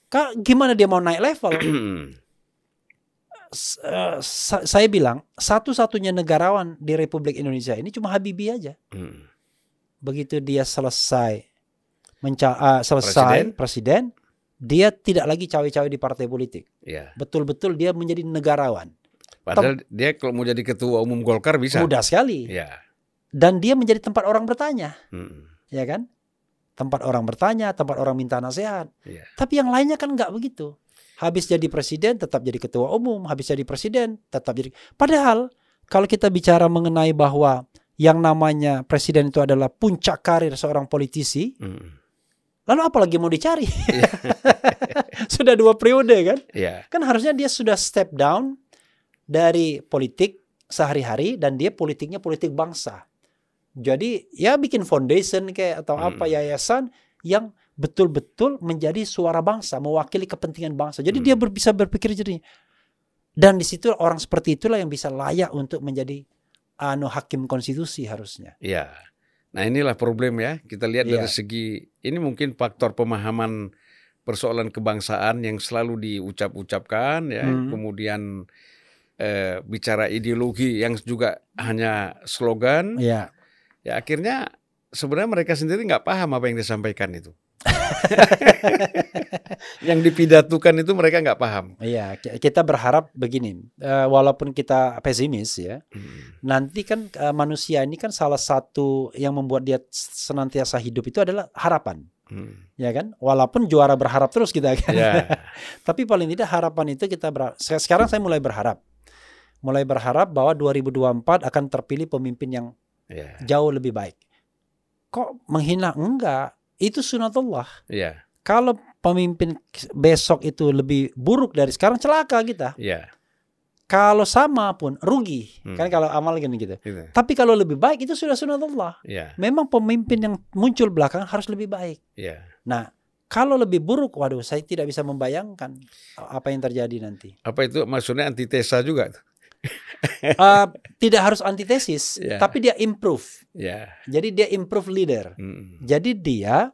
Kak, gimana dia mau naik level? Eh, sa- saya bilang satu-satunya negarawan di Republik Indonesia ini cuma Habibie aja.
Hmm.
Begitu dia selesai menca ah, selesai presiden. dia tidak lagi cawe-cawe di partai politik.
Ya.
Betul-betul dia menjadi negarawan.
Padahal dia kalau mau jadi ketua umum Golkar bisa.
Mudah sekali.
Ya.
Dan dia menjadi tempat orang bertanya,
Hmm.
ya kan? Tempat orang bertanya, tempat orang minta nasihat.
Iya.
Tapi yang lainnya kan nggak begitu. Habis jadi presiden tetap jadi ketua umum, habis jadi presiden tetap jadi. Padahal kalau kita bicara mengenai bahwa yang namanya presiden itu adalah puncak karir seorang politisi,
Hmm.
lalu apalagi mau dicari? sudah dua periode kan?
Ya.
Kan harusnya dia sudah step down dari politik sehari-hari dan dia politiknya politik bangsa. Jadi ya bikin foundation kayak atau apa
Hmm.
yayasan yang betul-betul menjadi suara bangsa, mewakili kepentingan bangsa. Jadi
Hmm.
dia ber- bisa berpikir jernih. Dan di situ orang seperti itulah yang bisa layak untuk menjadi anu hakim konstitusi harusnya.
Ya. Nah inilah problem ya. Kita lihat dari
Iya.
segi ini mungkin faktor pemahaman persoalan kebangsaan yang selalu diucap-ucapkan ya.
Hmm.
Kemudian eh, bicara ideologi yang juga hanya slogan.
Ya.
Ya akhirnya sebenarnya mereka sendiri nggak paham apa yang disampaikan itu. yang dipidatukan itu mereka nggak paham.
Iya, ki- kita berharap begini, eh, walaupun kita pesimis ya,
Hmm.
nanti kan eh, manusia ini kan salah satu yang membuat dia senantiasa hidup itu adalah harapan,
Hmm.
ya kan? Walaupun juara berharap terus kita kan,
Ya.
tapi paling tidak harapan itu kita berharap. Sekarang saya mulai berharap, mulai berharap bahwa 2024 akan terpilih pemimpin yang
Ya.
jauh lebih baik. Kok menghina? Enggak, itu sunatullah.
Ya.
Kalau pemimpin besok itu lebih buruk dari sekarang celaka kita.
Ya.
Kalau sama pun rugi.
Hmm.
Kan kalau amal gini gitu.
Gitu.
Tapi kalau lebih baik itu sudah sunatullah.
Ya.
Memang pemimpin yang muncul belakangan harus lebih baik.
Ya.
Nah, kalau lebih buruk, waduh, saya tidak bisa membayangkan apa yang terjadi nanti.
Apa itu maksudnya antitesa juga?
uh, tidak harus antitesis,
Ya.
tapi dia improve.
Ya.
Jadi dia improve leader.
Mm.
Jadi dia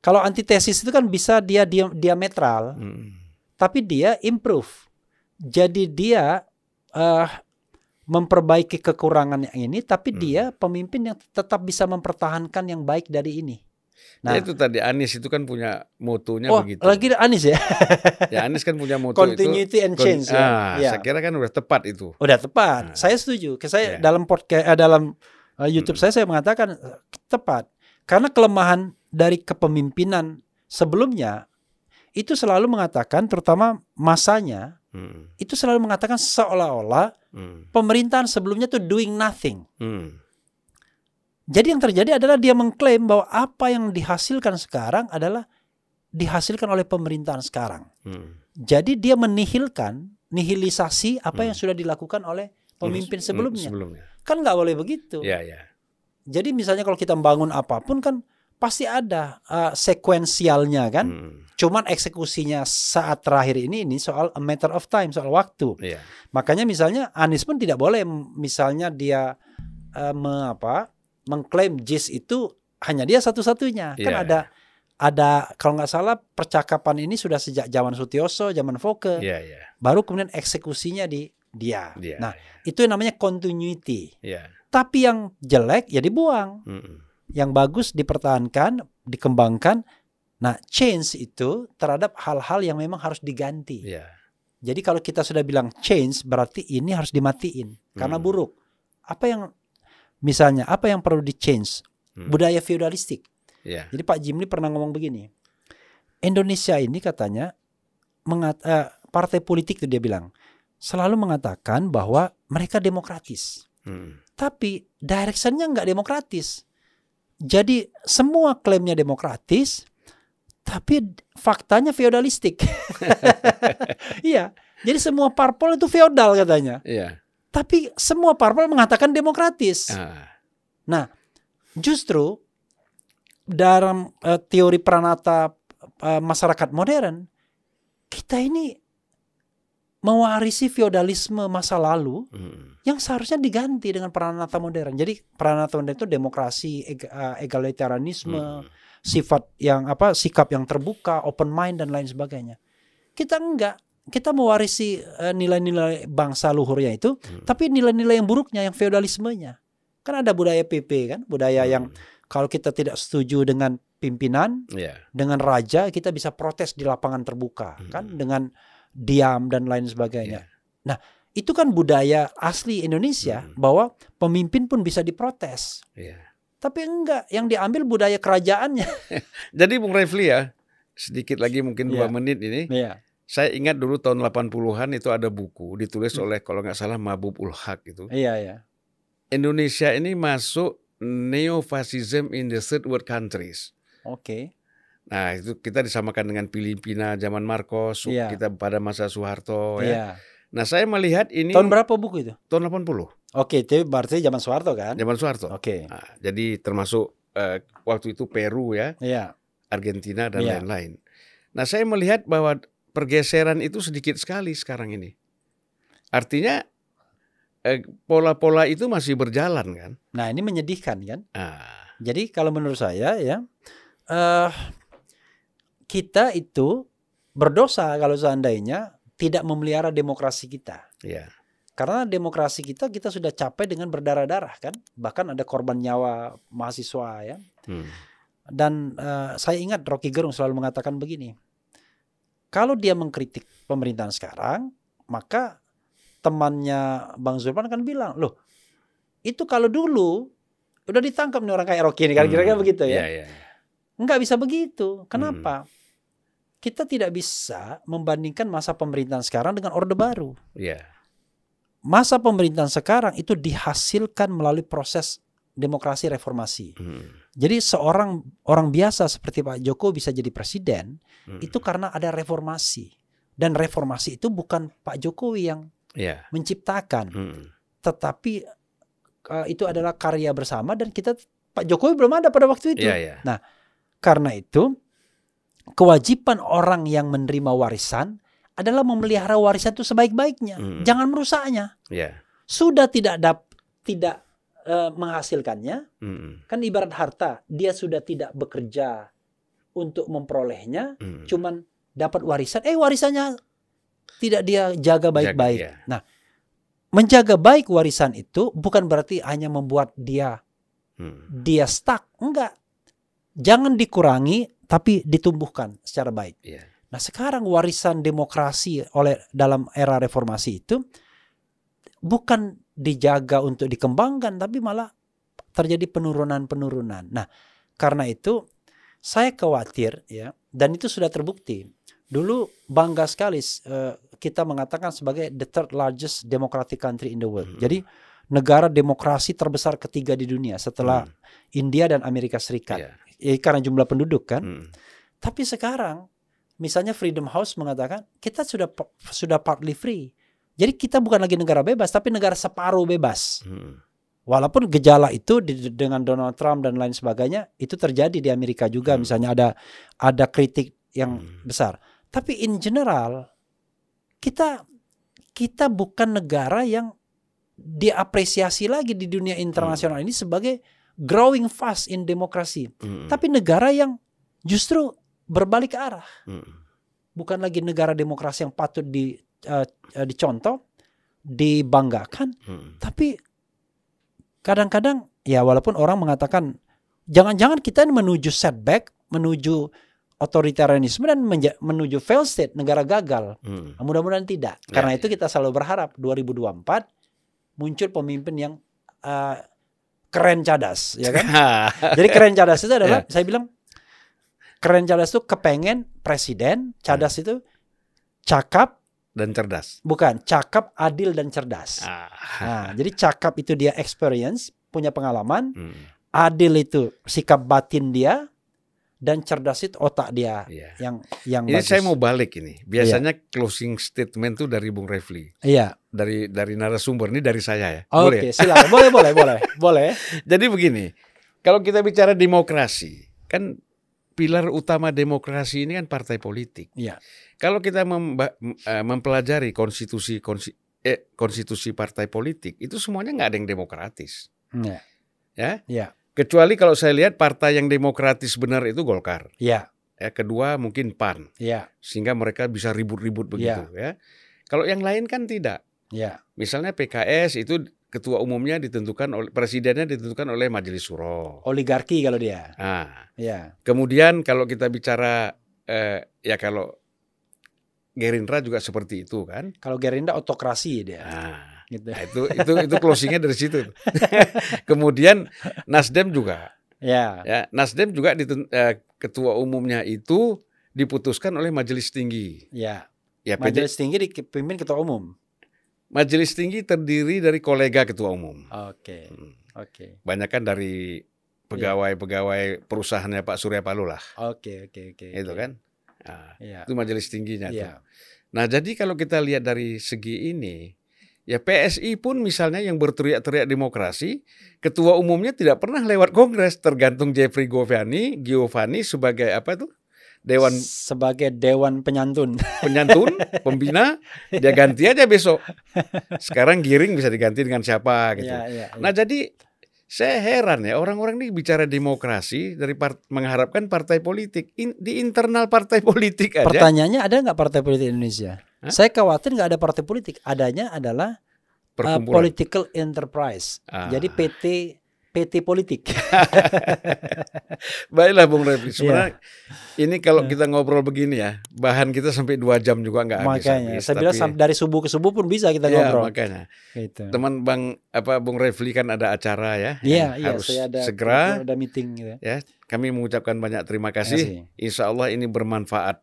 kalau antitesis itu kan bisa dia dia diametral,
Mm.
tapi dia improve. Jadi dia eh memperbaiki kekurangan yang ini, tapi
Hmm.
dia pemimpin yang tetap bisa mempertahankan yang baik dari ini. Nah,
ya itu tadi Anies itu kan punya motonya
oh
begitu.
lagi Anies ya,
Ya Anies kan punya moto
continuity
itu.
and change
kon-
ya.
Ah,
Ya.
saya kira kan udah tepat itu.
Udah tepat.
Nah.
Saya setuju. Saya
Ya.
dalam podcast eh, dalam eh, YouTube
Mm.
saya saya mengatakan eh, tepat. Karena kelemahan dari kepemimpinan sebelumnya itu selalu mengatakan terutama masanya
Mm.
itu selalu mengatakan seolah-olah
Mm.
pemerintahan sebelumnya tuh doing nothing.
Mm.
Jadi yang terjadi adalah dia mengklaim bahwa apa yang dihasilkan sekarang adalah dihasilkan oleh pemerintahan sekarang.
Mm.
Jadi dia menihilkan nihilisasi apa
Hmm.
yang sudah dilakukan oleh pemimpin
Mm,
sebelumnya.
Sebelumnya.
Kan nggak boleh begitu.
Ya ya.
Jadi misalnya kalau kita membangun apa pun kan pasti ada uh, sekuensialnya kan.
Mm.
Cuman eksekusinya saat terakhir ini ini soal a matter of time, soal waktu.
Iya.
Makanya misalnya Anies pun tidak boleh misalnya dia uh, me, apa, mengklaim JIS itu hanya dia satu-satunya. Kan
Iya.
ada ada kalau nggak salah percakapan ini sudah sejak zaman Sutioso, zaman Foke,
Iya iya.
baru kemudian eksekusinya di dia.
Iya.
Nah, itu yang namanya continuity.
Iya.
Tapi yang jelek ya dibuang.
Mm.
Yang bagus dipertahankan, dikembangkan. Nah, change itu terhadap hal-hal yang memang harus diganti.
Iya.
Jadi kalau kita sudah bilang change berarti ini harus dimatiin karena
Hmm.
buruk. Apa yang misalnya apa yang perlu di change?
Hmm.
Budaya feudalistik.
Iya.
Jadi Pak Jimli pernah ngomong begini. Indonesia ini katanya mengat, eh, partai politik itu dia bilang selalu mengatakan bahwa mereka demokratis.
Mm.
Tapi directionnya nggak demokratis. Jadi semua klaimnya demokratis, tapi faktanya feodalistik. iya. Jadi semua parpol itu feodal katanya.
Iya.
Tapi semua parpol mengatakan demokratis.
Ah.
Justru dalam eh, teori pranata eh, masyarakat modern, kita ini mewarisi feodalisme masa lalu
Mm.
yang seharusnya diganti dengan pranata modern. Jadi pranata modern itu demokrasi, eg- eh, egalitarianisme,
Mm.
sifat yang apa, sikap yang terbuka, open mind dan lain sebagainya. Kita enggak, kita mewarisi eh, nilai-nilai bangsa luhurnya itu,
Hmm.
tapi nilai-nilai yang buruknya, yang feodalismenya. Kan ada budaya PP kan, budaya yang kalau kita tidak setuju dengan pimpinan,
Iya.
dengan raja, kita bisa protes di lapangan terbuka, kan,
Hmm.
dengan diam dan lain sebagainya.
Iya.
Itu kan budaya asli Indonesia
Hmm.
bahwa pemimpin pun bisa diprotes.
Iya.
Tapi enggak, yang diambil budaya kerajaannya.
Jadi Bung Refli ya, sedikit lagi mungkin dua
Iya.
menit ini.
Iya.
Saya ingat dulu tahun 80-an itu ada buku ditulis
Hmm.
oleh kalau nggak salah Mabub ul Haq itu.
Iya, iya.
Indonesia ini masuk neo-fascism in the third world countries.
Oke.
Nah, itu kita disamakan dengan Filipina zaman Marcos,
Iya.
kita pada masa Soeharto ya.
Iya.
Nah, saya melihat ini
Tahun berapa buku itu?
tahun 80,
Oke, itu berarti zaman Soeharto kan?
zaman Soeharto.
Oke.
Nah, jadi termasuk eh, waktu itu Peru ya,
Iya.
Argentina dan
Iya.
lain-lain. Nah, saya melihat bahwa pergeseran itu sedikit sekali sekarang ini. Artinya eh, pola-pola itu masih berjalan kan?
Nah, ini menyedihkan kan?
Ah,
Jadi kalau menurut saya ya eh kita itu berdosa kalau seandainya tidak memelihara demokrasi kita.
ya.
Karena demokrasi kita kita sudah capai dengan berdarah-darah kan. Bahkan ada korban nyawa mahasiswa ya.
Hmm.
Dan eh, saya ingat Rocky Gerung selalu mengatakan begini. Kalau dia mengkritik pemerintahan sekarang, maka temannya Bang Zulpan akan bilang, "Loh, itu kalau dulu udah ditangkap nih orang kayak Rocky ini kan kira-kira
Hmm.
begitu ya."
Ya, ya.
Enggak bisa begitu. Kenapa? Kita tidak bisa membandingkan masa pemerintahan sekarang dengan Orde Baru.
Ya.
Masa pemerintahan sekarang itu dihasilkan melalui proses demokrasi reformasi.
Hmm.
Jadi seorang orang biasa seperti Pak Joko bisa jadi presiden
Hmm.
itu karena ada reformasi. Dan reformasi itu bukan Pak Jokowi yang
Ya.
menciptakan,
Hmm.
tetapi uh, itu adalah karya bersama dan kita Pak Jokowi belum ada pada waktu itu.
Ya, ya.
Karena itu kewajiban orang yang menerima warisan adalah memelihara warisan itu sebaik-baiknya,
Hmm.
jangan merusaknya.
Ya.
sudah tidak dap, tidak eh, menghasilkannya,
Mm,
kan ibarat harta, dia sudah tidak bekerja untuk memperolehnya,
mm.
cuman dapat warisan, eh warisannya tidak dia jaga baik-baik.
Ya.
Nah, menjaga baik warisan itu bukan berarti hanya membuat dia
Mm,
dia stuck, enggak. Jangan dikurangi tapi ditumbuhkan secara baik.
iya.
Nah, sekarang warisan demokrasi oleh dalam era reformasi itu bukan dijaga untuk dikembangkan tapi malah terjadi penurunan-penurunan. Nah, karena itu saya khawatir ya dan itu sudah terbukti. Dulu bangga sekali eh, kita mengatakan sebagai the third largest democratic country in the world.
Mhm.
Jadi negara demokrasi terbesar ketiga di dunia setelah
Mm,
India dan Amerika Serikat.
iya.
Ya, karena jumlah penduduk kan.
Mm,
Tapi sekarang misalnya Freedom House mengatakan kita sudah sudah partly free. Jadi kita bukan lagi negara bebas tapi negara separuh bebas.
mm,
Walaupun gejala itu di- dengan Donald Trump dan lain sebagainya itu terjadi di Amerika juga
Hmm.
misalnya ada ada kritik yang
Hmm.
besar. Tapi in general kita kita bukan negara yang diapresiasi lagi di dunia internasional ini sebagai growing fast in demokrasi.
mm,
Tapi negara yang justru berbalik arah
mm,
bukan lagi negara demokrasi yang patut di eh, eh, dicontoh, dibanggakan,
mm,
tapi kadang-kadang ya walaupun orang mengatakan jangan-jangan kita ini menuju setback, menuju otoritarianisme dan menja- menuju fail state, negara gagal.
mm.
Nah, Mudah-mudahan tidak.
Ya,
Karena
ya.
itu kita selalu berharap 2024 muncul pemimpin yang eh, keren cadas, ya kan? Jadi keren cadas itu adalah saya bilang keren cadas itu kepengen presiden, cadas itu cakap
Dan cerdas.
bukan cakap, adil dan cerdas.
Ah.
Nah, jadi cakap itu dia experience, punya pengalaman,
Mm,
adil itu sikap batin dia dan cerdas itu otak dia
iya.
yang yang
Ini
bagus.
saya mau balik ini. Biasanya closing statement tuh dari Bung Refli,
Iya.
dari dari narasumber ini dari saya ya.
Oke,
Boleh. ya?
silakan. Boleh, boleh, boleh. Boleh.
Jadi begini, kalau kita bicara demokrasi, kan pilar utama demokrasi ini kan partai politik.
Iya.
Kalau kita eh, mempelajari konstitusi konsi- eh, konstitusi partai politik, itu semuanya nggak ada yang demokratis.
Iya.
Ya.
Iya.
Kecuali kalau saya lihat partai yang demokratis benar itu Golkar.
Iya.
Ya, kedua mungkin PAN,
Iya.
sehingga mereka bisa ribut-ribut begitu ya. Kalau yang lain kan tidak.
Iya.
Misalnya PKS itu ketua umumnya ditentukan oleh presidennya ditentukan oleh Majelis Suro.
Oligarki kalau dia.
Nah,
Iya.
kemudian kalau kita bicara eh, ya kalau Gerindra juga seperti itu kan.
Kalau Gerindra otokrasi dia.
Nah,
Gitu.
nah, itu itu itu closingnya dari situ. kemudian Nasdem juga
Ya.
ya Nasdem juga diten- eh, ketua umumnya itu diputuskan oleh Majelis Tinggi.
Ya.
Ya
Majelis tinggi dipimpin ketua umum.
Majelis Tinggi terdiri dari kolega ketua umum.
Oke.
Hmm.
Oke.
Banyak kan dari pegawai-pegawai perusahaannya Pak Surya Paloh lah,
Oke, oke, oke.
itu
oke.
kan. Nah,
Iya.
itu majelis tingginya tuh.
Iya.
Nah, jadi kalau kita lihat dari segi ini, ya PSI pun misalnya yang berteriak-teriak demokrasi, ketua umumnya tidak pernah lewat kongres, tergantung Jeffrey Giovanni, Giovanni sebagai apa tuh? Dewan
sebagai dewan penyantun.
penyantun, pembina, dia ganti aja besok. Sekarang giring bisa diganti dengan siapa gitu.
Iya, iya, iya.
Nah, jadi saya heran ya orang-orang ini bicara demokrasi dari part- mengharapkan partai politik In- di internal partai politik aja.
Pertanyaannya ada nggak partai politik Indonesia?
Hah?
Saya khawatir nggak ada partai politik. Adanya adalah uh, political enterprise.
Ah.
Jadi PT PT politik.
Baiklah Bung Refli, sebenarnya
Iya.
ini kalau kita ngobrol begini ya, bahan kita sampai dua jam juga nggak habis.
Makanya saya bilang sam- dari subuh ke subuh pun bisa kita
ya,
ngobrol.
makanya.
Gitu.
Teman Bang apa Bung Refli kan ada acara ya,
Iya,
yang
iya,
harus
saya ada
segera.
ada meeting gitu.
Ya, kami mengucapkan banyak terima
Terima
kasih. Insya Allah ini bermanfaat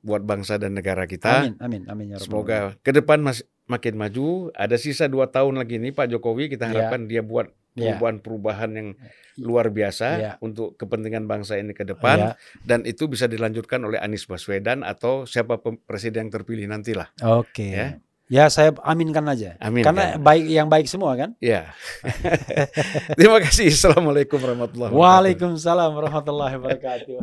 buat bangsa dan negara kita.
Amin, amin, amin ya.
Semoga ke depan mas, makin maju. Ada sisa dua tahun lagi nih Pak Jokowi. Kita
Ya.
harapkan dia buat
Ya.
Perubahan-perubahan yang luar biasa
Ya.
untuk kepentingan bangsa ini ke depan.
Ya.
Dan itu bisa dilanjutkan oleh Anies Baswedan atau siapa presiden yang terpilih nantilah.
Oke.
Ya.
Ya. saya aminkan aja.
Amin.
Karena
kan?
baik yang baik semua kan.
ya. Terima kasih. Assalamualaikum warahmatullahi wabarakatuh.
Waalaikumsalam warahmatullahi wabarakatuh.